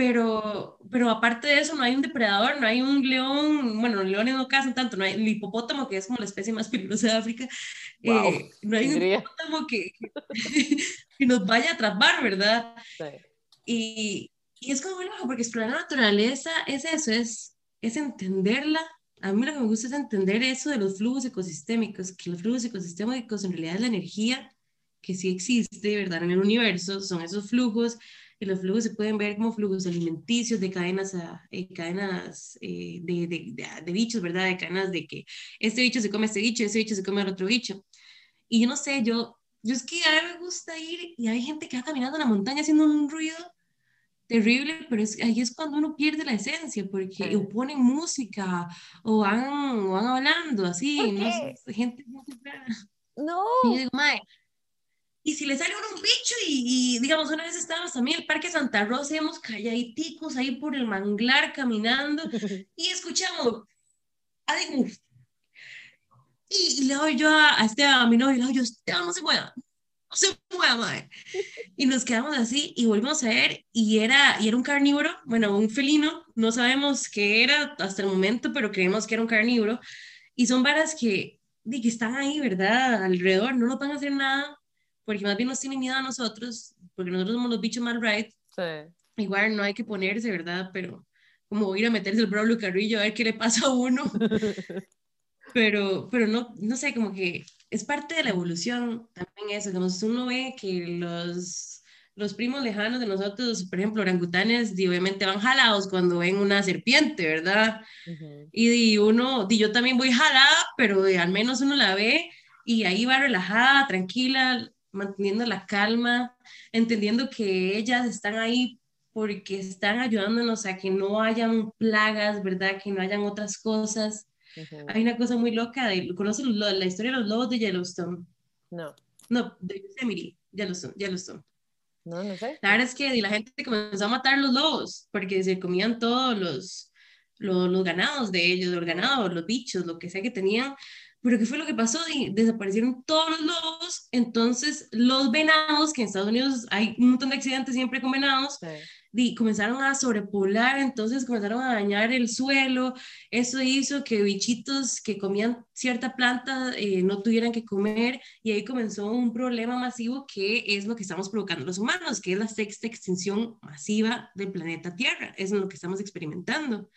B: pero, pero aparte de eso no hay un depredador, no hay un león, bueno, los leones no cazan tanto, no hay el hipopótamo, que es como la especie más peligrosa de África, eh, no hay un hipopótamo que, que, nos vaya a atrapar, ¿verdad? Sí. Y, y, es como bueno, porque explorar la naturaleza es eso, es, es entenderla. A mí lo que me gusta es entender eso de los flujos ecosistémicos, que los flujos ecosistémicos en realidad es la energía que sí existe, ¿verdad? En el universo, son esos flujos y los flujos se pueden ver como flujos alimenticios de cadenas, a, eh, cadenas eh, de, de, de, bichos, ¿verdad? De cadenas de que este bicho se come a este bicho, este bicho se come al otro bicho. Y yo no sé, yo, yo es que a mí me gusta ir y hay gente que va caminando en la montaña haciendo un ruido terrible, pero es, ahí es cuando uno pierde la esencia, porque o ponen música o van, van hablando así, no sé, gente,
A: No.
B: Y yo digo, mae, y si le sale un bicho y, digamos, una vez estábamos también en el Parque Santa Rosa, íbamos calladiticos ahí por el manglar caminando y escuchamos, y, y, le doy yo a, a, este, a mi novio, le doy yo, Esteban, no se mueva, no se mueva, madre. Y nos quedamos así y volvimos a ver y era, y era un carnívoro, bueno, un felino, no sabemos qué era hasta el momento, pero creemos que era un carnívoro. Y son varas que, que están ahí, ¿verdad? Alrededor, no nos van a hacer nada, porque más bien nos tienen miedo a nosotros, porque nosotros somos los bichos mal right. Sí. Igual no hay que ponerse, ¿verdad? Pero como ir a meterse el Braulio Carrillo a ver qué le pasa a uno. pero, pero no, no sé, como que es parte de la evolución también eso, como uno ve que los, los primos lejanos de nosotros, por ejemplo, orangutanes, y obviamente van jalados cuando ven una serpiente, ¿verdad? y, uno, y yo también voy jalada, pero al menos uno la ve y ahí va relajada, tranquila, manteniendo la calma, entendiendo que ellas están ahí porque están ayudándonos a que no hayan plagas, ¿verdad? Que no hayan otras cosas. Hay una cosa muy loca, de, ¿conoces la historia de los lobos de Yellowstone?
A: No.
B: No, de Yosemite, Yellowstone, Yellowstone.
A: No, no sé.
B: La verdad es que la gente comenzó a matar los lobos porque se comían todos los, los, los ganados de ellos, los ganados, los bichos, lo que sea que tenían, pero ¿qué fue lo que pasó? Desaparecieron todos los lobos, entonces los venados, que en Estados Unidos hay un montón de accidentes siempre con venados, y comenzaron a sobrepoblar, entonces comenzaron a dañar el suelo, eso hizo que bichitos que comían cierta planta eh, no tuvieran que comer, y ahí comenzó un problema masivo que es lo que estamos provocando los humanos, que es la sexta extinción masiva del planeta Tierra, es lo que estamos experimentando.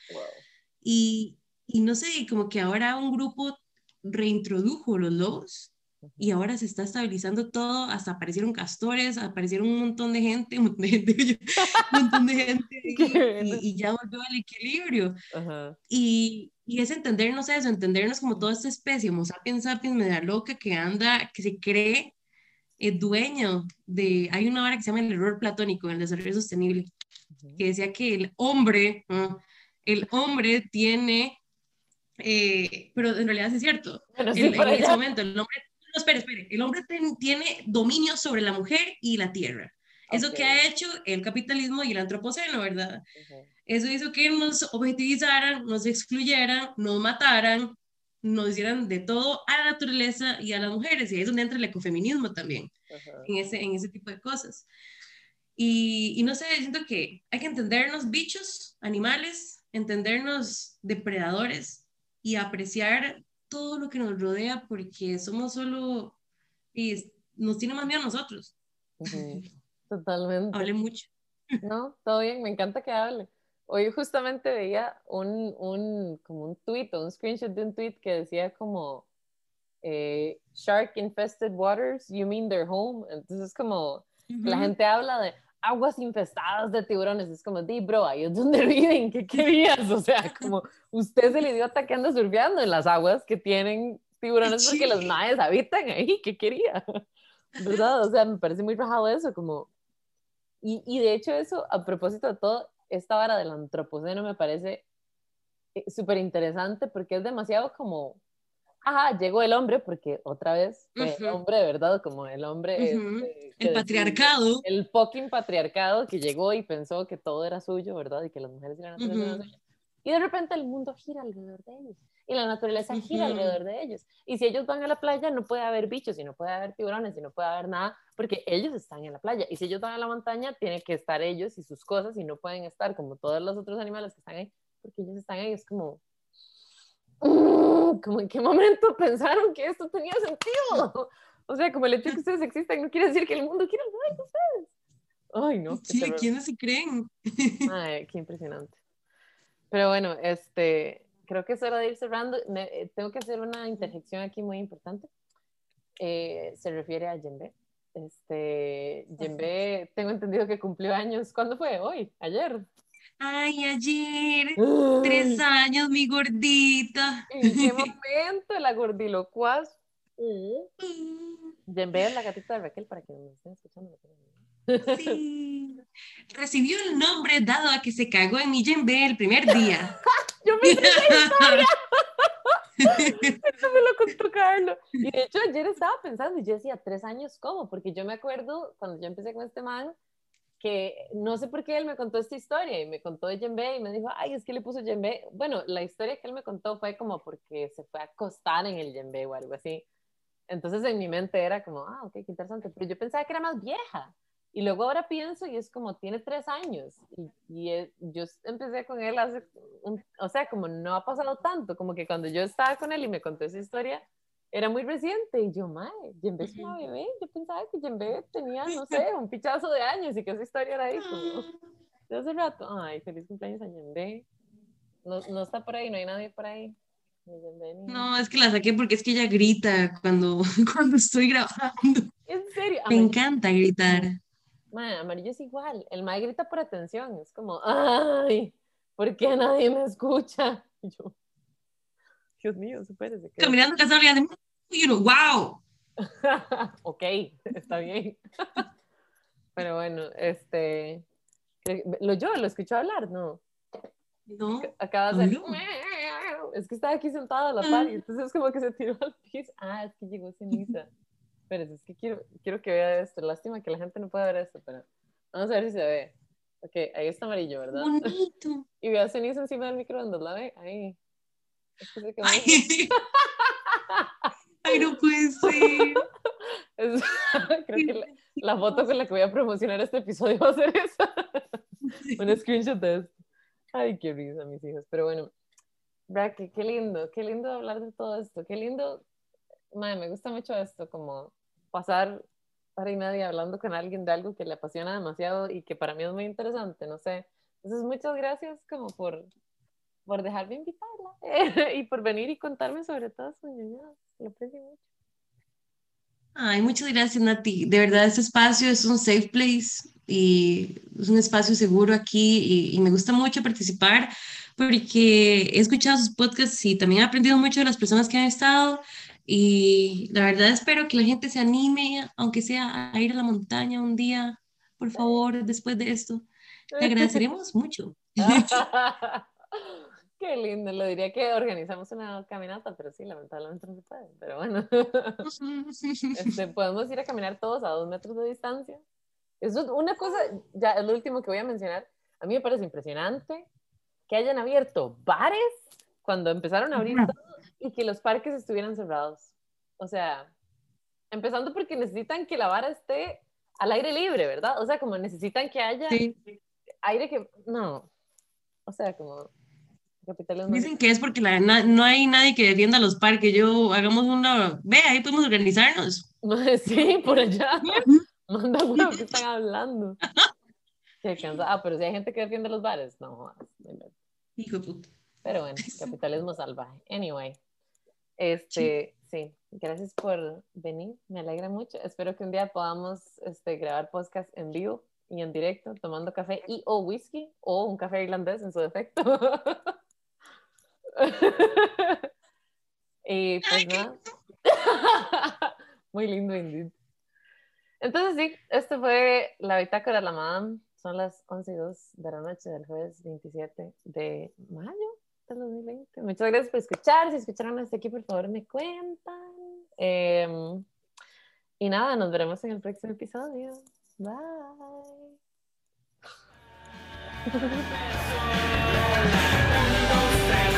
B: Y, y no sé, como que ahora un grupo reintrodujo los lobos y ahora se está estabilizando todo, hasta aparecieron castores, aparecieron un montón de gente, un montón de gente, un montón de gente y, ya volvió al equilibrio. Y, y, es entendernos eso, entendernos como toda esta especie, Homo sapiens sapiens, media loca, que anda, que se cree el dueño de, hay una hora que se llama el error platónico en el desarrollo sostenible, que decía que el hombre el hombre tiene, eh, pero en realidad sí es cierto, en, ese momento el hombre, no, espere, espere, el hombre tiene dominio sobre la mujer y la tierra. Eso que ha hecho el capitalismo y el antropoceno, ¿verdad? Eso hizo que nos objetivizaran, nos excluyeran, nos mataran, nos hicieran de todo a la naturaleza y a las mujeres. Y ahí es donde entra el ecofeminismo también, en ese, en ese tipo de cosas. Y, y, no sé, siento que hay que entendernos bichos, animales, entendernos depredadores y apreciar todo lo que nos rodea porque somos solo, y nos tiene más miedo a nosotros.
A: Totalmente.
B: Hable mucho.
A: No, todo bien, me encanta que hable. Hoy justamente veía un, un, como un tweet o un screenshot de un tweet que decía como eh, Shark infested waters, you mean their home. Entonces como la gente habla de aguas infestadas de tiburones. Es como, di, bro, ahí es donde viven, ¿qué querías? O sea, como usted es el idiota que anda surfeando en las aguas que tienen tiburones porque los maes habitan ahí, ¿qué quería? ¿Verdad? O sea, me parece muy rajado eso, como... Y, y de hecho eso, a propósito de todo, esta vara del antropoceno me parece eh, súper interesante porque es demasiado como ajá, llegó el hombre, porque otra vez, el hombre verdad, como el hombre.
B: Este, el patriarcado.
A: El fucking patriarcado que llegó y pensó que todo era suyo, ¿verdad? Y que las mujeres eran uh Y de repente el mundo gira alrededor de ellos. Y la naturaleza gira alrededor de ellos. Y si ellos van a la playa, no puede haber bichos, y no puede haber tiburones, y no puede haber nada, porque ellos están en la playa. Y si ellos van a la montaña, tienen que estar ellos y sus cosas, y no pueden estar como todos los otros animales que están ahí, porque ellos están ahí. Es como, como en qué momento pensaron que esto tenía sentido. O sea, como el hecho de que ustedes existen no quiere decir que el mundo quiera saber de ustedes. Ay, no.
B: Sí, ¿quiénes se creen?
A: Ay, qué impresionante. Pero bueno, este, creo que es hora de ir cerrando. Eh, tengo que hacer una interjección aquí muy importante. Eh, se refiere a Jembe. Este, Jembe, tengo entendido que cumplió años. ¿Cuándo fue? Hoy, ayer.
B: Ay, ayer, tres años, mi gordita.
A: ¿En qué momento la gordilocuaz? Jembe es la gatita de Raquel para que me estén escuchando.
B: Sí. Recibió el nombre dado a que se cagó en mi Jembe el primer día.
A: Yo me historia. Eso me lo contó Carlos. Y de hecho, ayer estaba pensando, y yo decía, tres años, ¿cómo? Porque yo me acuerdo cuando yo empecé con este man, que no sé por qué él me contó esta historia y me contó de Jembe y me dijo, ay, es que le puso Jembe. Bueno, la historia que él me contó fue como porque se fue a acostar en el Jembe o algo así. Entonces en mi mente era como, ah, ok, qué interesante, pero yo pensaba que era más vieja. Y luego ahora pienso y es como, tiene tres años. Y, y yo empecé con él hace, o sea, como no ha pasado tanto, como que cuando yo estaba con él y me contó esa historia, era muy reciente y yo, mae, Jembe es una bebé, yo pensaba que Jembe tenía, no sé, un pichazo de años y que esa historia era ahí como de hace rato, ay, feliz cumpleaños a Jembe, no, no está por ahí, no hay nadie por ahí.
B: No, es que la saqué porque es que ella grita cuando, cuando estoy grabando.
A: En serio.
B: Me encanta gritar.
A: Mae, amarillo es igual. El mae grita por atención. Es como, ay, ¿por qué nadie me escucha? yo, Dios mío, supérese.
B: Caminando casado y hace, wow.
A: ok, está bien. Pero bueno, este, lo yo lo escuché hablar, ¿no?
B: No.
A: Acaba de Es que estaba aquí sentado a la par y entonces como que se tiró al piso. Ah, es que llegó ceniza. Pero es que quiero, quiero que vea esto. Lástima que la gente no pueda ver esto, pero vamos a ver si se ve. Ok, ahí está amarillo, ¿verdad?
B: Bonito.
A: y vea ceniza encima del microondas, ¿la ve? Ahí.
B: Ay. Ay, no puede ser.
A: creo que la, foto con la que voy a promocionar este episodio va a ser esa. Un screenshot de esto. Ay, qué risa, mis hijos. Pero bueno, Braque, qué lindo, qué lindo hablar de todo esto. Qué lindo. Madre, me gusta mucho esto, como pasar para y nadie hablando con alguien de algo que le apasiona demasiado y que para mí es muy interesante, no sé. Entonces, muchas gracias como por por dejarme invitarla y por venir y contarme sobre todo su Lo aprecio mucho.
B: Ay, muchas gracias, Nati. De verdad, este espacio es un safe place y es un espacio seguro aquí y, me gusta mucho participar porque he escuchado sus podcasts y también he aprendido mucho de las personas que han estado y la verdad espero que la gente se anime, aunque sea a ir a la montaña un día, por favor, después de esto. Te agradeceremos mucho.
A: Qué lindo, lo diría que organizamos una caminata, pero sí, lamentablemente no se puede. Pero bueno, este, podemos ir a caminar todos a dos metros de distancia. Eso es una cosa, ya es lo último que voy a mencionar. A mí me parece impresionante que hayan abierto bares cuando empezaron a abrir todo y que los parques estuvieran cerrados. O sea, empezando porque necesitan que la vara esté al aire libre, ¿verdad? O sea, como necesitan que haya aire que... No, o sea, como...
B: Dicen que es porque la, no hay nadie que defienda los parques. Yo hagamos una... Ve, ahí podemos organizarnos.
A: Sí, por allá. Manda huevo que están hablando. Ah, pero si hay gente que defiende los bares, no.
B: Hijo de puta.
A: Pero bueno, capitalismo salvaje. Anyway, este, sí. gracias por venir, me alegra mucho. Espero que un día podamos este, grabar podcast en vivo y en directo, tomando café y o whisky, o un café irlandés en su defecto. Y pues nada. Muy lindo, indeed. Entonces sí, esto fue la bitácora de la madame. Son las 11 y 2 de la noche del jueves 27 de mayo del 2020. Muchas gracias por escuchar. Si escucharon hasta aquí, por favor, me cuentan. Em, y nada, nos veremos en el próximo episodio. Bye.